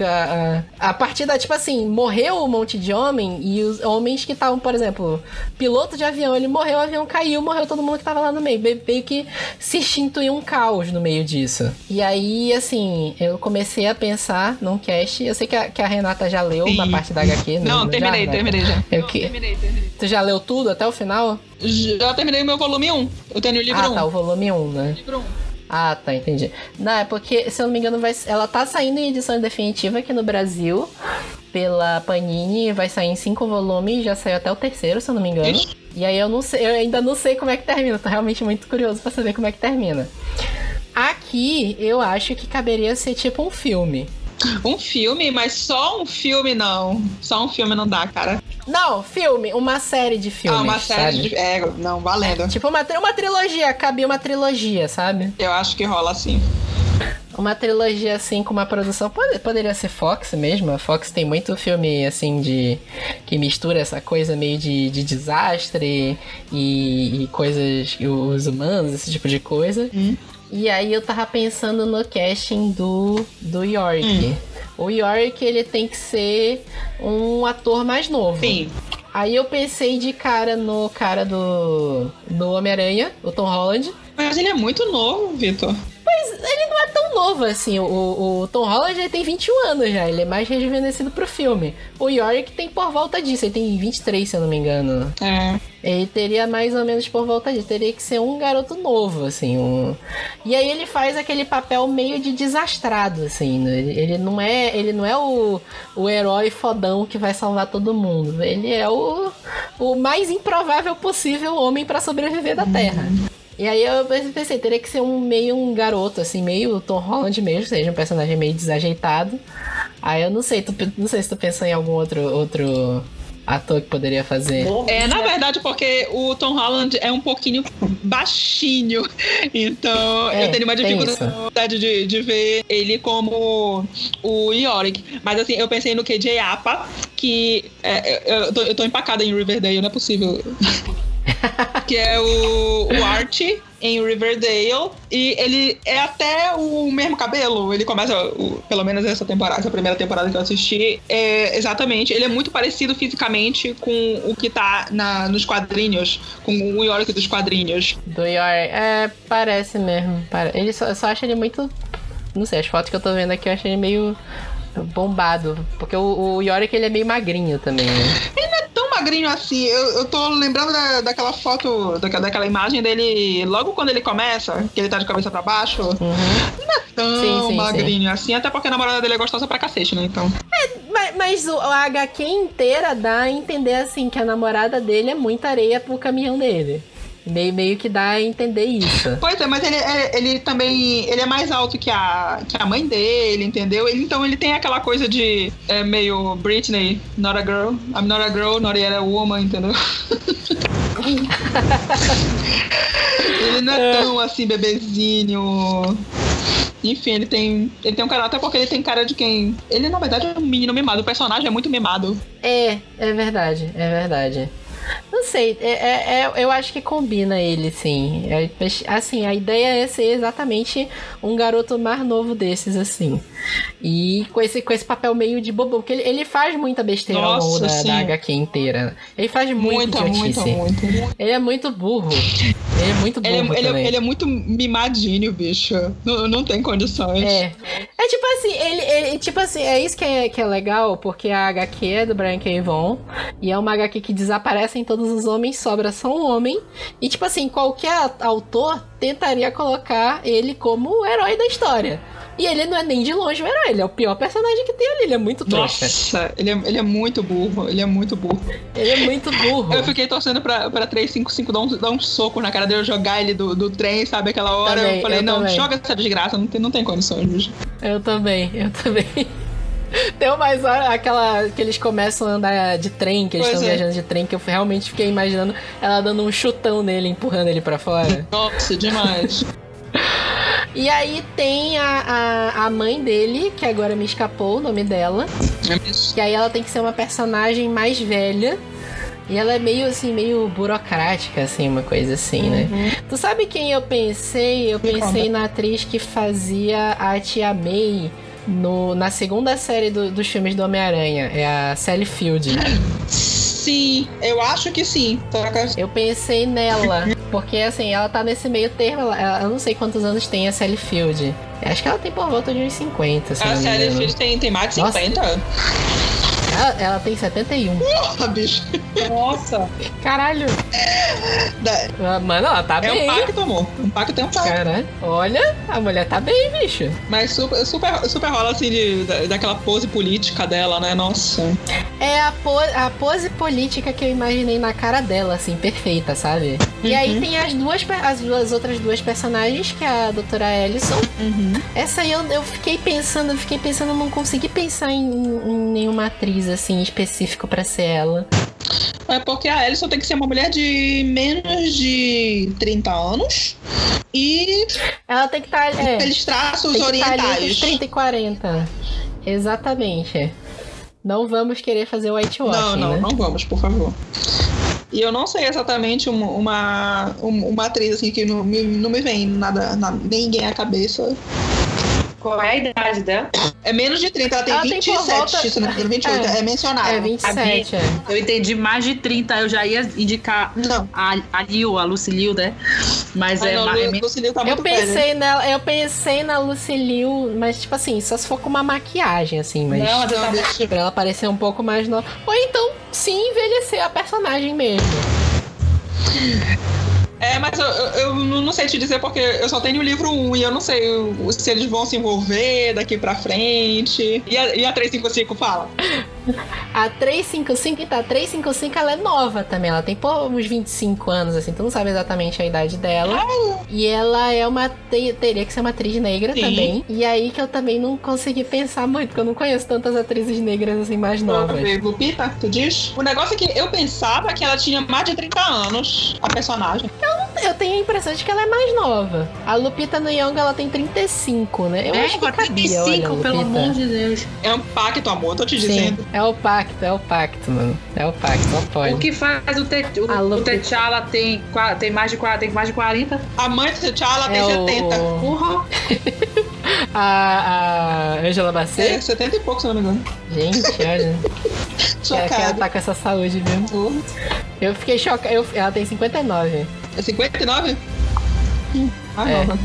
A, a partir da, tipo assim, morreu um monte de homem e os homens que estavam, por exemplo, piloto de avião, ele morreu, o avião caiu, morreu todo mundo que tava lá no meio. Meio que se instituiu um caos no meio disso. E aí, assim, eu comecei a pensar num cast. Eu sei que a, que a Renata já leu uma Sim. parte da HQ. Não, já, terminei, Renata? terminei já. Eu que... Terminei, terminei. Tu já leu tudo até o final? Já terminei o meu volume 1. Eu tenho o livro ah, 1. tá, o volume 1, né? Livro 1. Ah, tá, entendi. Não, é porque, se eu não me engano, vai, ela tá saindo em edição definitiva aqui no Brasil pela Panini, vai sair em cinco volumes, já saiu até o terceiro, se eu não me engano. Ixi. E aí eu não sei, eu ainda não sei como é que termina, tô realmente muito curioso pra saber como é que termina. Aqui, eu acho que caberia ser tipo um filme. Um filme, mas só um filme não. Só um filme não dá, cara. Não, filme, uma série de filmes. ah, uma série sabe? de. É, não, valendo. Tipo uma, uma trilogia, cabia uma trilogia, sabe? Eu acho que rola assim. Uma trilogia assim com uma produção. pode- poderia ser Fox mesmo. A Fox tem muito filme assim de. que mistura essa coisa meio de, de desastre e, e coisas. e os humanos, esse tipo de coisa. Hum. E aí eu tava pensando no casting do, do York. O York, ele tem que ser um ator mais novo. Sim. Aí eu pensei de cara no cara do, do Homem-Aranha, o Tom Holland. Mas ele é muito novo, Vitor. É tão novo assim. O, o Tom Holland ele tem 21 anos já. Ele é mais rejuvenescido pro filme. O Yorick tem por volta disso. Ele tem 23, se eu não me engano. É. Ele teria mais ou menos por volta disso. Teria que ser um garoto novo, assim. Um... E aí ele faz aquele papel meio de desastrado, assim. né? Ele ele não é, ele não é o, o herói fodão que vai salvar todo mundo. Ele é o, o mais improvável possível homem pra sobreviver da Terra. E aí eu pensei, teria que ser um meio um garoto, assim, meio Tom Holland mesmo, seja um personagem meio desajeitado. Aí eu não sei, tu, não sei se tu pensou em algum outro, outro ator que poderia fazer. É, na verdade, porque o Tom Holland é um pouquinho baixinho. Então, É, eu tenho uma dificuldade de, de ver ele como o Yorick. Mas assim, eu pensei no KJ Apa, que é, eu, eu, tô, eu tô empacada em Riverdale, não é possível. que é o, o Art em Riverdale. E ele é até o mesmo cabelo. Ele começa, o- pelo menos essa temporada, essa primeira temporada que eu assisti, é, exatamente. Ele é muito parecido fisicamente com o que tá na, nos quadrinhos, com o Yorick dos quadrinhos. Do Yorick. É, parece mesmo. Ele só, eu só acho ele muito. Não sei, as fotos que eu tô vendo aqui eu acho ele meio bombado. Porque o, o Yorick ele é meio magrinho também, né? Magrinho assim, eu, eu tô lembrando da, daquela foto, daquela, daquela imagem dele logo quando ele começa, que ele tá de cabeça pra baixo. Não é tão Uhum. Sim, sim, magrinho assim, até porque a namorada dele é gostosa pra cacete, né? Então. Mas, mas o, a HQ inteira dá a entender assim que a namorada dele é muita areia pro caminhão dele. Meio, meio que dá a entender isso. Pois é, mas ele, é- ele também ele é mais alto que a, que a mãe dele, entendeu? Ele- então ele tem aquela coisa de é, meio Britney, not a girl. I'm not a girl, not yet a woman, entendeu? ele não é tão assim, bebezinho. Enfim, ele tem, ele tem um até porque ele tem cara de quem. Ele, na verdade, é um menino mimado. O personagem é muito mimado. É, é verdade, é verdade. Não sei, é, é- é- eu acho que combina ele, sim. É, assim, a ideia é ser exatamente um garoto mais novo desses, assim. E com esse, com esse papel meio de bobo, porque ele, ele faz muita besteira ao longo Nossa, da, da HQ inteira. Ele faz muita, Muita, muita, muita. Ele é muito burro. Ele é muito burro Ele, é- ele, é- ele é muito mimadinho, bicho. Não, não tem condições. É. É tipo assim, ele, ele- tipo assim, é isso que é, que é legal, porque a HQ é do Brian K. Vaughan, e é uma HQ que desaparecem todos os homens, sobra só um homem, e tipo assim, qualquer autor tentaria colocar ele como o herói da história. E ele não é nem de longe o herói, ele é o pior personagem que tem ali, ele é muito trouxa. Nossa, ele é, ele é muito burro, ele é muito burro. Ele é muito burro. Eu fiquei torcendo pra, pra 355 dar um, dar um soco na cara dele, jogar ele do, do trem, sabe? Aquela hora. Também, eu falei, eu não, também. joga essa desgraça, não tem, não tem condições, bicho. Eu também, eu também. Tem mais hora, aquela que eles começam a andar de trem, que eles Pois estão é. viajando de trem, que eu realmente fiquei imaginando ela dando um chutão nele, empurrando ele pra fora. Nossa, demais. e aí tem a, a, a mãe dele, que agora me escapou o nome dela, que aí ela tem que ser uma personagem mais velha. E ela é meio assim, meio burocrática, assim, uma coisa assim, né? Tu sabe quem eu pensei? Eu Me pensei na atriz que fazia a Tia May no, na segunda série do- dos filmes do Homem-Aranha. É a Sally Field. sim, eu acho que sim. Troca- Eu pensei nela, porque assim, ela tá nesse meio termo. Ela, eu não sei quantos anos tem a Sally Field. Acho que ela tem por volta de uns 50, se A engano. Filhos tem, tem mais de Nossa. 50. Ela, ela tem 71. Porra, bicho. Nossa. Caralho. Da- Ah, Mano, ela tá É bem. um pacto, amor. Um pacto tem um pacto. Caralho. Olha, a mulher tá bem, bicho. Mas super, super, super rola assim de, da- daquela pose política dela, né? Nossa. É a, po a pose política que eu imaginei na cara dela, assim, perfeita, sabe? E aí tem as duas, as duas outras duas personagens, que é a doutora Ellison. Essa aí eu, eu fiquei pensando, eu fiquei pensando, não consegui pensar em, em nenhuma atriz, assim, específico pra ser ela. É porque a Alison tem que ser uma mulher de menos de 30 anos e Ela tem que estar. é, aqueles traços entre orientais. os 30 e 40. Exatamente. Não vamos querer fazer whitewashing, Não, não, né? não vamos, por favor. E eu não sei exatamente uma, uma, um- uma atriz assim que não me, não me vem nada, nada, ninguém à cabeça. Qual é a idade dela? É menos de 30, ela tem Ela tem 27, por volta- se não me engano, 28, é, É. mencionado. É, 27, é. Eu entendi mais de 30, eu já ia indicar Não. a, a Liu, a Lucy Liu, né? Mas Ah, é, não, é Lu- tá Eu muito velha. pensei nela, eu pensei na Lucille, mas tipo assim, só se for com uma maquiagem, assim, mas. Não, eu Não, bicho. Pra ela parecer um pouco mais nova. Ou então, sim, envelhecer a personagem mesmo. É, mas eu, eu, não sei te dizer porque eu só tenho o livro 1 e eu não sei se eles vão se envolver daqui pra frente. E a, e a 355 fala? A 355, então, a 355 ela é nova também. Ela tem pô, uns 25 anos, assim. Tu não sabe exatamente a idade dela. E ela é uma. te- teria que ser uma atriz negra Sim. também. E aí que eu também não consegui pensar muito, porque eu não conheço tantas atrizes negras assim mais novas. Lupita, tu diz? O negócio é que eu pensava que ela tinha mais de 30 anos, a personagem. Eu tenho a impressão de que ela é mais nova. A Lupita Nyong'o, ela tem 35, né? Eu acho que cabia, olha, 45, pelo amor de Deus. É um pacto, amor, tô te Sim, dizendo. É o pacto, é o pacto, mano. É o pacto, só pode. O que faz o, te, o, Alô, o T'Challa tem, tem, mais de, tem mais de 40? A mãe de T'Challa tem É o- 70. Porra! A, a Angela É, Bassett? 70 e pouco, se não me engano. Gente, olha. que ela tá com essa saúde mesmo. Eu fiquei chocada. Eu, ela tem 59. É 59? Ah, É. nova.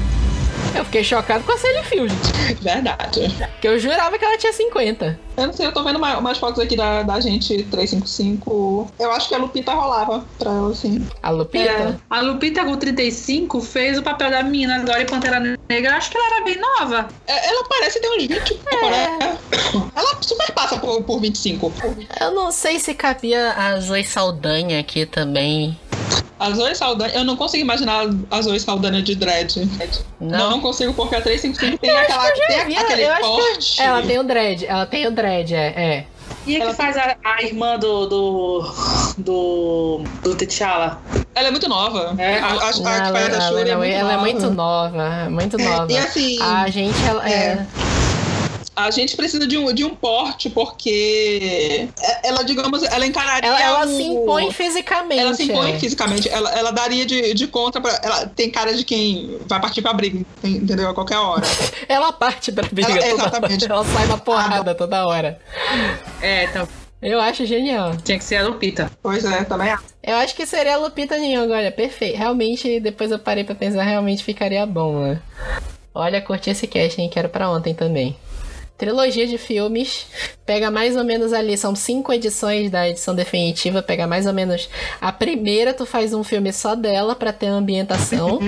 Eu fiquei chocado com a Sally Field. Verdade. Porque eu jurava que ela tinha 50. Eu não sei, eu tô vendo mais, umas fotos aqui da, da gente 355. Eu acho que a Lupita rolava pra ela, assim. A Lupita? É, a Lupita com 35 fez o papel da menina agora em Pantera Negra. Acho que ela era bem nova. É, Ela parece ter uns 20 agora. é. Ela super passa por, por 25. Eu não sei se cabia a Zoe Saldanha aqui também. A Zoe Saldanha, eu não consigo imaginar a Zoe Saldanha de dread. Não? Não, consigo, porque a 355 tem aquela. Tem vi, aquele eu acho que- corte. Ela tem o dread, ela tem o dread, é. é. E a Ela que faz a, a irmã do. do. do. do T'Challa? Ela é muito nova. É. A, a, a Não, que ela, faz a ela- é ela- muito ela é nova. muito nova, muito nova. E assim, A gente, ela é. É. a gente precisa de um, de um porte, porque é- ela, digamos, ela encararia. Ela, ela o- se impõe fisicamente. Ela se impõe é. fisicamente, ela, ela daria de, de contra pra. Ela tem cara de quem vai partir pra briga, entendeu? A qualquer hora. Ela parte pra briga Ela- toda exatamente. hora. Ela sai na porrada toda hora. É, então Eu acho genial. tinha que ser a Lupita. Pois é, também acho. Eu acho que seria a Lupita Nyong'o, olha, perfeito. Realmente, depois eu parei pra pensar, realmente ficaria bom, né? Olha, curti esse casting, quero pra ontem também. Trilogia de filmes, pega mais ou menos ali, são cinco edições da edição definitiva, pega mais ou menos a primeira, tu faz um filme só dela pra ter a ambientação,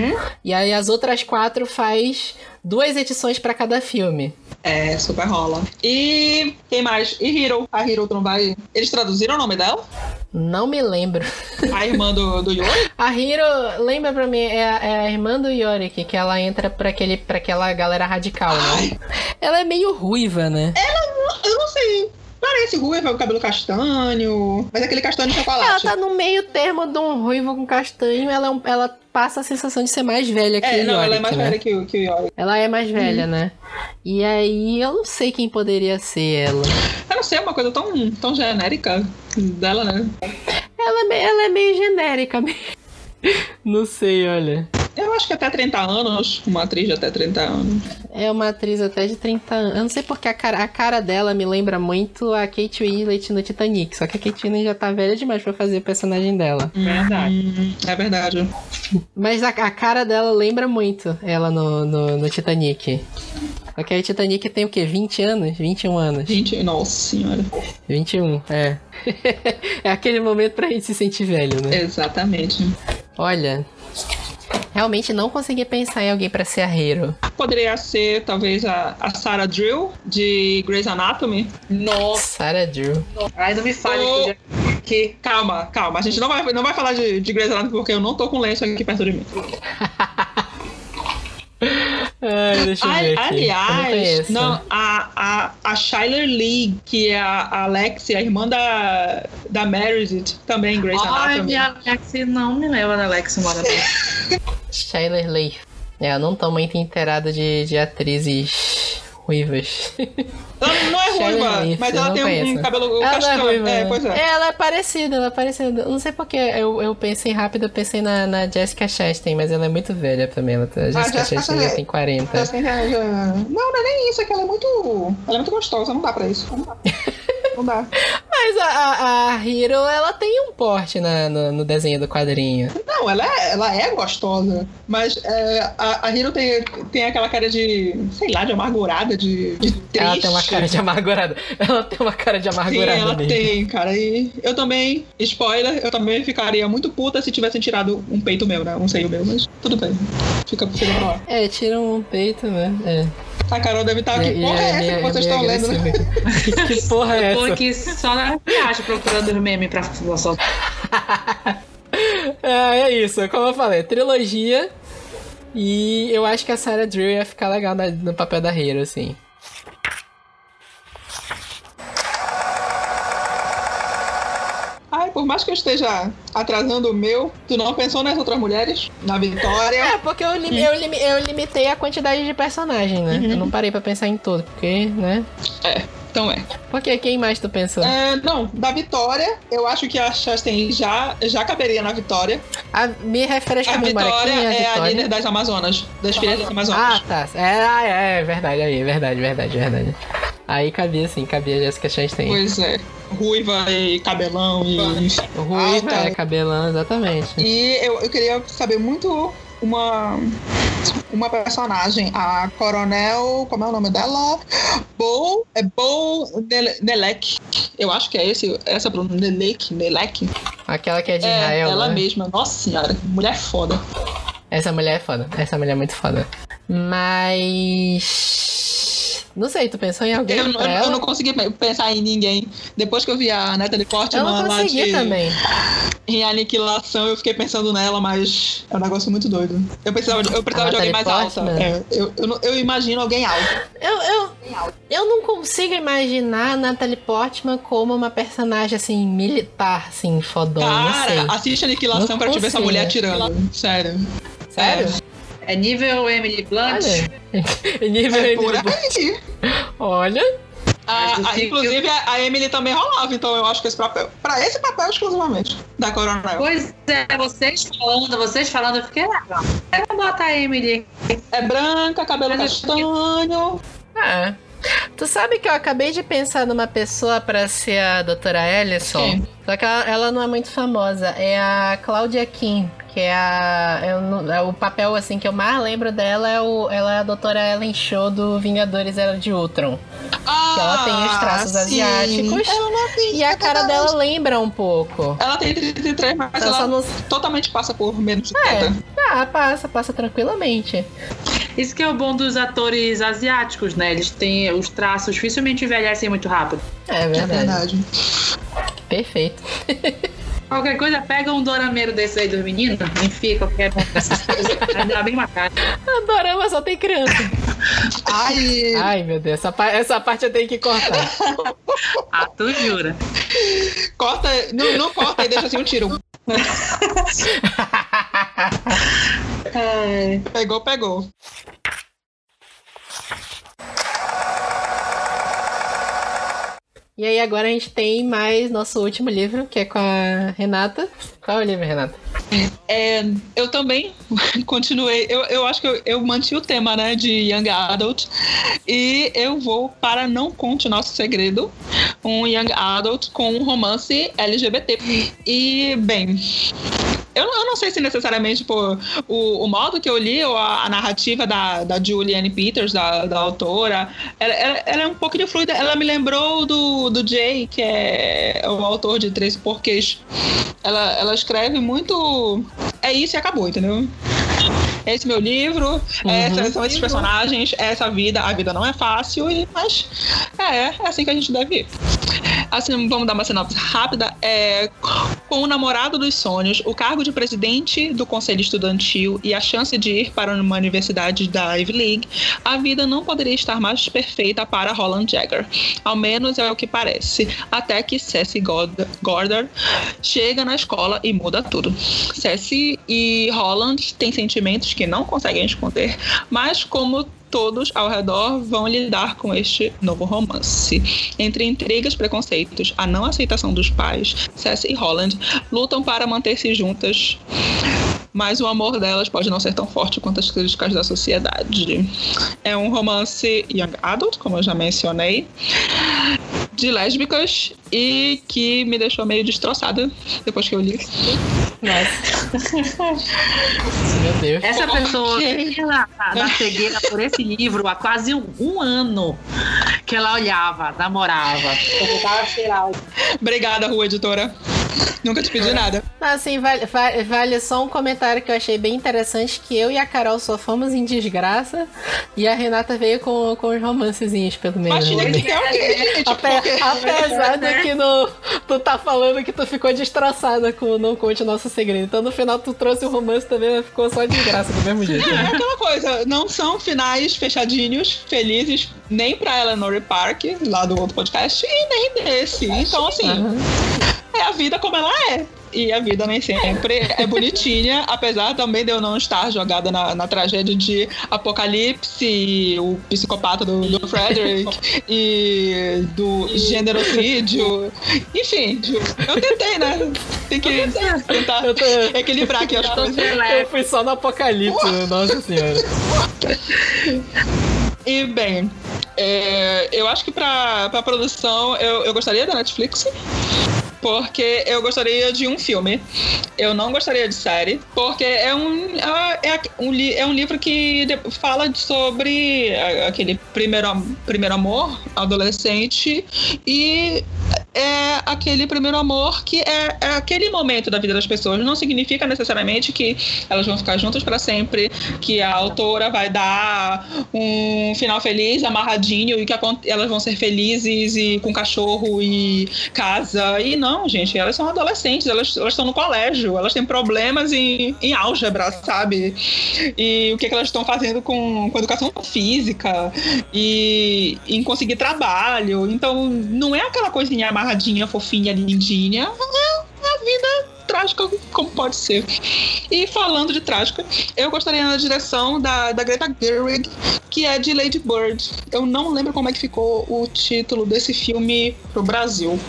e aí as outras quatro faz duas edições pra cada filme. É, super rola. E quem mais? E Hiro. A Hiro, não vai. Eles traduziram o nome dela? Não me lembro. A irmã do, do Yori? A Hiro, lembra pra mim, é a, é a irmã do Yorick, que ela entra pra, aquele, pra aquela galera radical, né? Ai, Ela é meio ruiva, né? sei. Parece ruiva, o cabelo castanho. Mas é aquele castanho de Ela chocolate. tá no meio termo de um ruivo com castanho, ela, é um- ela passa a sensação de ser mais velha que É, o não, ela é Yorick, mais né? velha que o, que o Yori. Ela é mais velha, né? E aí, eu não sei quem poderia ser ela. Eu não sei, é uma coisa tão, tão genérica dela, né? Ela, é ela é meio genérica mesmo. Não sei, olha. Eu acho que até 30 anos, uma atriz de até 30 anos. É uma atriz até de 30 anos. Eu não sei porque a cara, a cara dela me lembra muito a Kate Winslet no Titanic. Só que a Kate Winslet já tá velha demais pra fazer o personagem dela. Verdade. Hum, é verdade. Mas a, a cara dela lembra muito ela no, no, no Titanic. Só que aí o Titanic tem o quê? 20 anos? 21 anos. Gente, nossa senhora. 21, é. é aquele momento pra gente se sentir velho, né? Exatamente. Olha. Realmente não consegui pensar em alguém pra ser a Hero. Poderia ser, talvez, a, a Sarah Drill, de Grey's Anatomy. Nossa, Sarah Drew. ai, não me fale Oh. que já- que. Calma, calma. A gente não vai, não vai falar de, de Grey's Anatomy porque eu não tô com lenço aqui perto de mim. Ai, deixa eu ver aqui. eu não Aliás, não, a, a, a Shyler Lee, que é a, a Alexia, a irmã da, da Meredith, também Grey's Ai, Anatomy. minha Alex não me leva da Alex mora bem. Shyler Lee. É, eu não tô muito inteirada de, de atrizes ruivas. Ela não é ruiva, mas ela tem um, conheço. cabelo Ela não é castanho. ruiva. É, né? pois é. Ela é parecida, ela é parecida. Não sei porque eu, eu pensei rápido, eu pensei na, na Jessica Chastain, mas ela é muito velha também. Ela, tá- a Jessica Jessica Chastain já tem 40. Ela tem- já- já- Não, não é nem isso, é que ela é muito. Ela é muito gostosa, não dá pra isso. Não dá. Não dá. Mas a, a, a Hiro, ela tem um porte na, no, no desenho do quadrinho. Não, ela é, ela é gostosa. Mas é, a, a Hiro tem, tem aquela cara de, sei lá, de amargurada, de, de triste. Ela tem uma cara de amargurada. Ela tem uma cara de Sim, amargurada ela mesmo. tem, cara. E eu também, spoiler, eu também ficaria muito puta se tivessem tirado um peito meu, né? Um seio meu, mas tudo bem. Fica, fica pra lá. É, tira um peito, né? É. A Carol deve estar. Que E- porra e- é essa que vocês estão lendo? né? que porra é Tô essa? aqui só na viagem procurando os memes pra soltar. É, é isso, como eu falei, trilogia. E eu acho que a Sarah Drill ia ficar legal na- no papel da Hero, assim. Por mais que eu esteja atrasando o meu, tu não pensou nas outras mulheres? Na Vitória? É, porque eu, lim- eu, lim- eu limitei a quantidade de personagem, né? Eu não parei pra pensar em tudo, porque, né? É, então é. Porque quem mais tu pensou? É, Não, da Vitória, eu acho que a Chastain já, já caberia na Vitória. A, me refresca A a memória. Vitória Quem é a é a Vitória? líder das Amazonas, das filhas das Ah, Amazonas. tá. É, ah, é, é verdade, aí, verdade, verdade, verdade. Aí cabia sim, cabia a Jessica Chastain. Pois é. Ruiva e cabelão e. Ruiva, Ah, tá. é, cabelão, exatamente. E eu, eu queria saber muito uma uma personagem, a Coronel, como é o nome dela? Bo, é Bo Nele- Nelek. Eu acho que é esse, essa pronúncia, Nelek, Nelek. Aquela que é de É, Israel, ela né? mesma. Nossa senhora, mulher foda. Essa mulher é foda. Essa mulher é muito foda. Mas. Não sei, tu pensou em alguém Eu, eu- eu não consegui pe- pensar em ninguém. Depois que eu vi a Natalie Eu Portman não lá consegui de, também. em Aniquilação, eu fiquei pensando nela, mas é um negócio muito doido. Eu precisava, de- eu precisava de alguém mais alta. Portman? É, eu, eu, não- eu imagino alguém alto. Eu, eu, eu não consigo imaginar a Natalie Portman como uma personagem assim, militar, assim, fodona. não. Cara, assiste Aniquilação Não pra te ver essa consigo. mulher atirando. Sério. Sério? É nível Emily Blunt. Olha. Nível É Emily aí. Olha. A- o a- que- inclusive, a a Emily também rolava, então eu acho que esse papel. Pra esse papel exclusivamente. Da Coronel. Pois é, vocês falando, vocês falando, eu fiquei legal. Eu vou botar a Emily. É branca, cabelo Mas eu- castanho. Ah. Tu sabe que eu acabei de pensar numa pessoa pra ser a doutora Ellison? Quem? Só que ela, ela não é muito famosa. É a Claudia Kim, que é a. eu não- é o papel assim que eu mais lembro dela é o. Ela é a doutora Ellen Shaw do Vingadores Era de Ultron. Ah, ela tem os traços sim. asiáticos. E a cara dela lembra um pouco. Ela tem 33, mas Ela ela não. totalmente passa por menos de É. 30. Ah, passa, passa tranquilamente. Isso que é o bom dos atores asiáticos, né? Eles têm os traços, dificilmente envelhecem muito rápido. É É verdade. verdade. Perfeito. Qualquer coisa, pega um dorameiro desse aí dos meninos, enfia qualquer um dessas coisas. Vai dar bem. A Dorama só tem criança. Ai, Ai, meu Deus, essa, pa- essa parte eu tenho que cortar. Ah, tu jura. corta. Não, não corta e deixa assim um tiro. Pegou, pegou. E aí agora a gente tem mais nosso último livro, que é com a Renata. Qual é o livro, Renata? É, eu também continuei. Eu, eu acho que eu, eu mantive o tema, né, de Young Adult. E eu vou para Não Conte Nosso Segredo, um Young Adult com um romance LGBT. E, bem. Eu, eu não sei se necessariamente por o, o modo que eu li ou a, a narrativa da, da Julianne Peters, da, da autora, ela, ela, ela é um pouquinho fluida. Ela me lembrou do, do Jay, que é o autor de Três Porquês. Ela, ela escreve muito. É isso e acabou, entendeu? Esse meu livro, esses são esses personagens, essa vida. A vida não é fácil, mas é, é assim que a gente deve ir. Assim, vamos dar uma sinopse rápida. É, com o namorado dos sonhos, o cargo de presidente do conselho estudantil e a chance de ir para uma universidade da Ivy League, a vida não poderia estar mais perfeita para Roland Jagger. Ao menos é o que parece. Até que God- Gordon chega na escola e muda tudo. Ceci e Holland têm sentimentos que não conseguem esconder, mas como todos ao redor vão lidar com este novo romance. Entre intrigas, preconceitos, a não aceitação dos pais, Ceci e Holland lutam para manter-se juntas. Mas o amor delas pode não ser tão forte quanto as críticas da sociedade. É um romance young adult, como eu já mencionei, de lésbicas e que me deixou meio destroçada depois que eu li. Nossa. meu Deus. Essa pessoa Ok. ela tá na cegueira por esse livro há quase um, um ano que ela olhava, namorava. Eu tava, sei lá, Obrigada, Rua Editora. Nunca te pedi nada. Assim, vale, vale, vale só um comentário que eu achei bem interessante, que eu e a Carol só fomos em desgraça e a Renata veio com, com os romancezinhos, pelo menos. Imagina que é o quê, gente? Ape- Porque- apesar de que no, tu tá falando que tu ficou destroçada com o Não Conte o Nosso Segredo. Então no final tu trouxe o romance também, ficou só desgraça do mesmo jeito. É né? aquela coisa, não são finais fechadinhos, felizes, nem pra Eleanor Park, lá do outro podcast, e nem desse. Então, assim, Aham. É a vida como ela é. E a vida nem sempre é bonitinha, apesar também de eu não estar jogada na, na tragédia de Apocalipse, o psicopata do, do Frederick e do generocídio. Enfim, eu tentei, né? Tem que tentar tô, equilibrar aqui as coisas. eu fui só no apocalipse, né? nossa senhora. E bem, é, eu acho que pra, pra produção eu, eu gostaria da Netflix. Porque eu gostaria de um filme. Eu não gostaria de série. Porque é um, é, é um, é um livro que fala sobre a- aquele primeiro, primeiro amor adolescente. E é aquele primeiro amor que é, é aquele momento da vida das pessoas. Não significa necessariamente que elas vão ficar juntas para sempre, que a autora vai dar um final feliz, amarradinho, e que acon- elas vão ser felizes e com cachorro e casa. E não, gente, elas são adolescentes, elas, elas estão no colégio, elas têm problemas em, em álgebra, sabe? E o que, que elas estão fazendo com, com educação física e em conseguir trabalho. Então, não é aquela coisinha amarradinha, fofinha, lindinha. A vida trágica como pode ser. E falando de trágica, eu gostaria na direção da, da Greta Gerwig, que é de Lady Bird. Eu não lembro como é que ficou o título desse filme pro Brasil.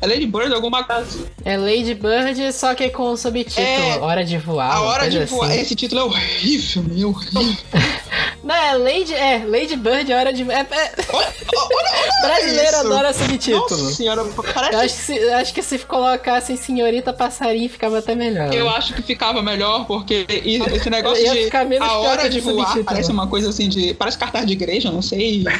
É Lady Bird alguma coisa? É Lady Bird, só que com o subtítulo É, Hora de Voar. A hora de voar. assim. Esse título é horrível, meu. horrível. Não, é Lady, é, Lady Bird, Hora de. É, é- Olha, olha, brasileiro isso. adora subtítulo. Nossa senhora, Eu parece acho que, se, acho que se colocassem Senhorita Passarinho ficava até melhor. Eu acho que ficava melhor, porque esse negócio de a hora de voar subtítulo. parece uma coisa assim de. Parece cartaz de igreja, não sei.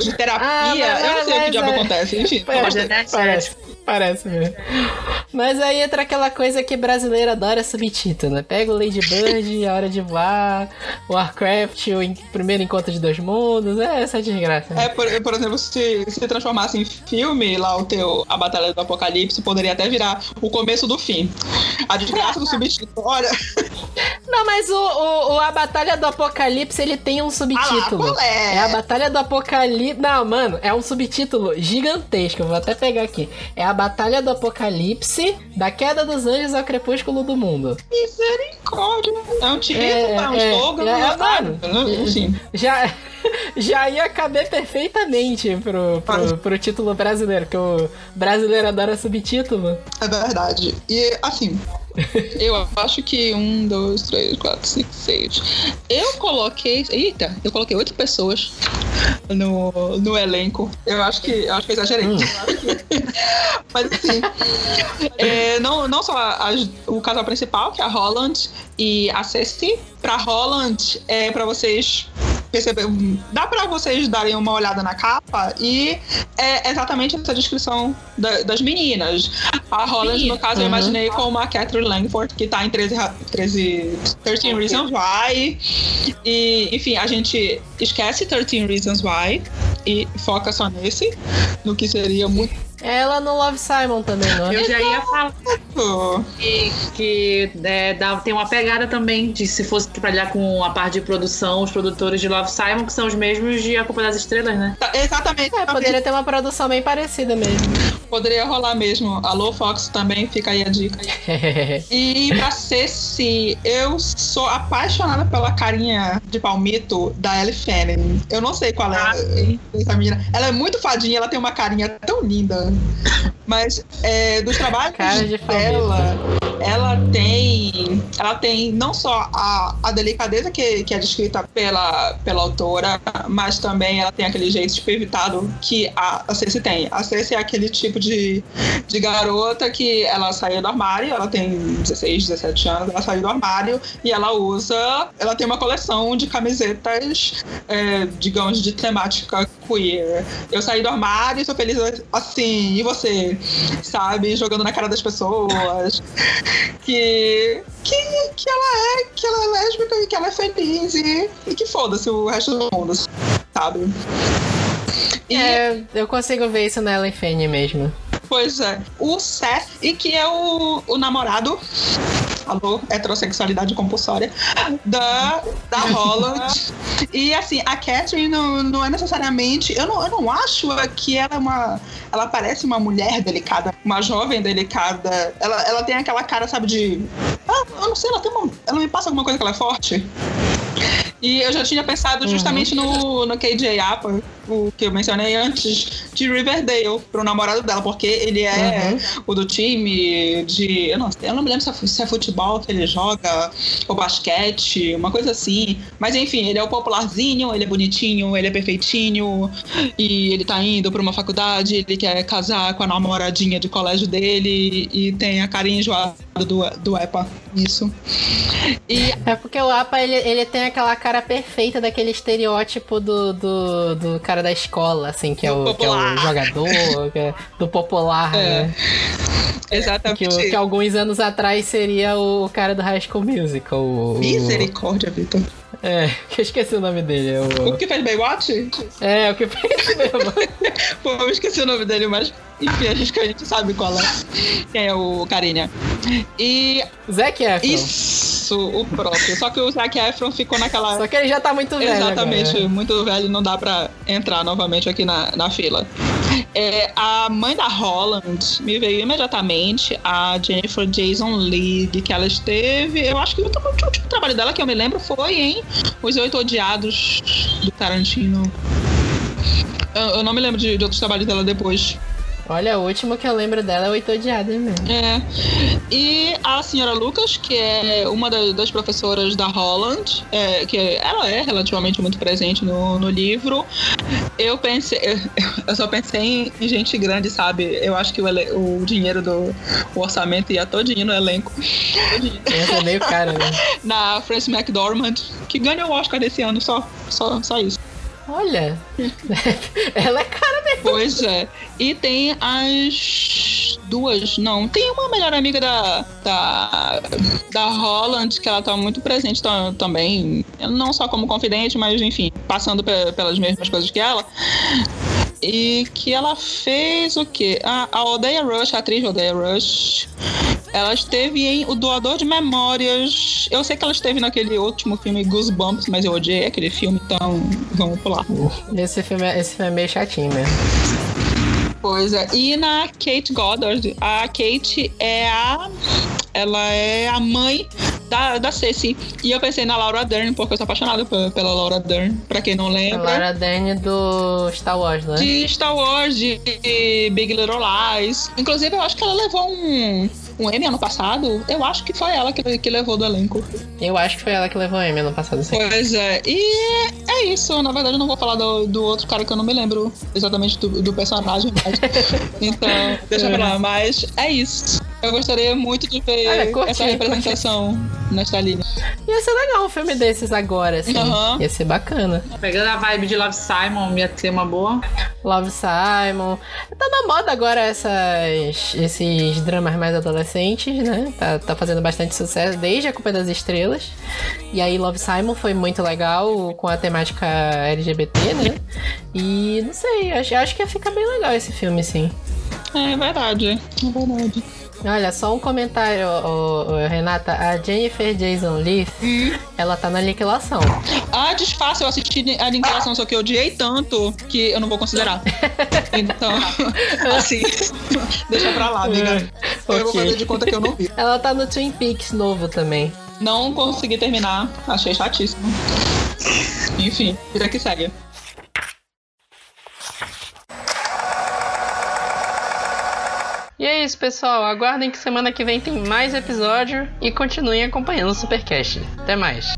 De terapia. Ah, mas- eu não sei o mas que diabo é- acontece. Enfim, Parece, né, parece, parece mesmo. Mas aí entra aquela coisa que brasileiro adora subtítulo, né? Pega o Lady Bird, A Hora de Voar, Warcraft, o Primeiro Encontro de Dois Mundos, é essa desgraça. É, por, por exemplo, se se transformasse em filme, lá o teu A Batalha do Apocalipse, poderia até virar o começo do fim. A desgraça do subtítulo. Olha, Não, mas o, o, o- A Batalha do Apocalipse, ele tem um subtítulo. Ah lá, qual é? é a Batalha do Apocalipse... Não, mano, é um subtítulo gigantesco, eu vou até pegar aqui. É a Batalha do Apocalipse, da queda dos anjos ao crepúsculo do mundo. misericórdia. É um título, É, é, um é, slogan. é, ah, mano. Enfim. Já, já ia caber perfeitamente pro, pro, pro título brasileiro, que o brasileiro adora subtítulo. É verdade. E assim, eu acho que um, dois, três, quatro, cinco, seis. Eu coloquei. Eita, eu coloquei oito pessoas no, no elenco. Eu acho que. Eu acho que eu exagerei. Hum. Mas assim. é, não, não só as- o casal principal, que é a Holland e a Ceci. Pra Holland, é pra vocês perceber, dá pra vocês darem uma olhada na capa e é exatamente essa descrição da- das meninas. A Holland, no caso, eu Uhum. imaginei como a Catherine Langford, que tá em 13, ra- 13 13 Reasons Why. E, enfim, a gente esquece 13 Reasons Why e foca só nesse, no que seria muito. Ela no Love Simon também, não é? Eu já ia falar que, que é, dá- tem uma pegada também de se fosse trabalhar com a parte de produção, os produtores de Love Simon, que são os mesmos de A Culpa das Estrelas, né? Tá, Exatamente. É, poderia ter uma produção bem parecida mesmo. Poderia rolar mesmo. Alô, Fox também, fica aí a dica. E pra Ceci, eu sou apaixonada pela carinha de palmito da Ellie Fanning. Eu não sei qual é Ah, essa menina. Ela é muito fadinha, ela tem uma carinha tão linda. Mas é, dos trabalhos de dela, ela tem. Ela tem não só a, a delicadeza que, que é descrita pela, pela autora, mas também ela tem aquele jeito tipo evitado que a, a Cersei tem. A Cersei é aquele tipo de, de garota que ela saiu do armário, ela tem 16, 17 anos, ela saiu do armário e ela usa, ela tem uma coleção de camisetas, é, digamos, de temática queer. Eu saí do armário e sou feliz assim, e você? Sabe? Jogando na cara das pessoas. que, que, que ela é, que ela é lésbica e que ela é feliz e, e que foda-se o resto do mundo, sabe? E... É, eu consigo ver isso nela em Fene mesmo. Pois é. O Seth, e que é o, o namorado alô, heterossexualidade compulsória, da, da Holland. e assim, a Catherine não, não é necessariamente. Eu não, eu não acho que ela é uma. Ela parece uma mulher delicada, uma jovem delicada. Ela, ela tem aquela cara, sabe, de. Ah, eu não sei, ela tem uma. Ela me passa alguma coisa que ela é forte. E eu já tinha pensado justamente uhum. no, no KJ Apa, o que eu mencionei antes, de Riverdale, pro namorado dela, porque ele é uhum. o do time de. Eu não, eu não me lembro se é, se é, futebol que ele joga, ou basquete, uma coisa assim. Mas enfim, ele é o popularzinho, ele é bonitinho, ele é perfeitinho, e ele tá indo pra uma faculdade, ele quer casar com a namoradinha de colégio dele, e tem a carinha enjoada do, do EPA. Isso. E... É porque o APA ele, ele tem aquela cara perfeita daquele estereótipo do, do, do cara da escola, assim, que, é o, que é o jogador, é do popular, é. né? Exatamente. Que, que, alguns anos atrás seria o cara do High School Musical. O... Misericórdia, Vitor. É, que eu esqueci o nome dele. É o... o que fez Baywatch? É, o que fez mesmo. Pô, eu esqueci o nome dele, mas enfim, a gente, a gente sabe qual é. Quem é o carinha. E. Zac Efron. O próprio. Só que o Zac Efron ficou naquela. Só que ele já tá muito velho. Exatamente, agora. muito velho, não dá pra entrar novamente aqui na, na fila. É, a mãe da Holland me veio imediatamente a Jennifer Jason Leigh, que ela esteve. Eu acho que o último, último trabalho dela que eu me lembro foi em Os Oito Odiados do Tarantino. Eu, eu não me lembro de, de outros trabalhos dela depois. Olha, o último que eu lembro dela é Oito Odiadas mesmo. É. E a senhora Lucas, que é uma das professoras da Holland, é, que ela é relativamente muito presente no, no livro. Eu pensei, eu só pensei em gente grande, sabe? Eu acho que o, o dinheiro do o orçamento ia todinho no elenco. É meio caro, né? Na Frances McDormand, que ganhou o Oscar desse ano, só, só, só isso. Olha, ela é cara mesmo. Pois é. E tem as duas, não, tem uma melhor amiga da, da, da Holland, que ela tá muito presente também, não só como confidente, mas enfim, passando pelas mesmas coisas que ela. E que ela fez o quê? A, a Odeia Rush, a atriz Odeia Rush, ela esteve em O Doador de Memórias. Eu sei que ela esteve naquele último filme Goosebumps, mas eu odiei aquele filme, então vamos pular. Esse filme, é, esse filme é meio chatinho mesmo. Pois é. E na Kate Goddard, a Kate é a. Ela é a mãe da, da Ceci. E eu pensei na Laura Dern, porque eu sou apaixonada pela Laura Dern, pra quem não lembra. A Laura Dern do Star Wars, né? De Star Wars, de Big Little Lies. Inclusive, eu acho que ela levou um um M ano passado, eu acho que foi ela que, que levou do elenco. Eu acho que foi ela que levou o M ano passado, sim. Pois é. E é isso. Na verdade, eu não vou falar do, do outro cara que eu não me lembro exatamente do, do personagem. Mas... então, deixa pra lá. Mas é isso. Eu gostaria muito de ver Olha, curti, essa representação curti. nesta linha. Ia ser legal um filme desses agora, assim. Uhum. Ia ser bacana. Pegando a vibe de Love Simon, ia ser uma boa. Love Simon. Tá na moda agora essas, esses dramas mais adolescentes, né? Tá, tá fazendo bastante sucesso desde A Culpa das Estrelas. E aí Love Simon foi muito legal com a temática LGBT, né? E não sei, acho, acho que ia ficar bem legal esse filme, sim. É verdade, é verdade. Olha, só um comentário, Renata. A Jennifer Jason Leigh, hum. ela tá na aniquilação. Ah, desfaça, eu assisti a aniquilação, só que eu odiei tanto que eu não vou considerar. então, assim, deixa pra lá, amiga. Okay. Eu vou fazer de conta que eu não vi. Ela tá no Twin Peaks novo também. Não consegui terminar, achei chatíssimo. Enfim, vida que segue. E é isso, pessoal. Aguardem que semana que vem tem mais episódio e continuem acompanhando o Supercast. Até mais.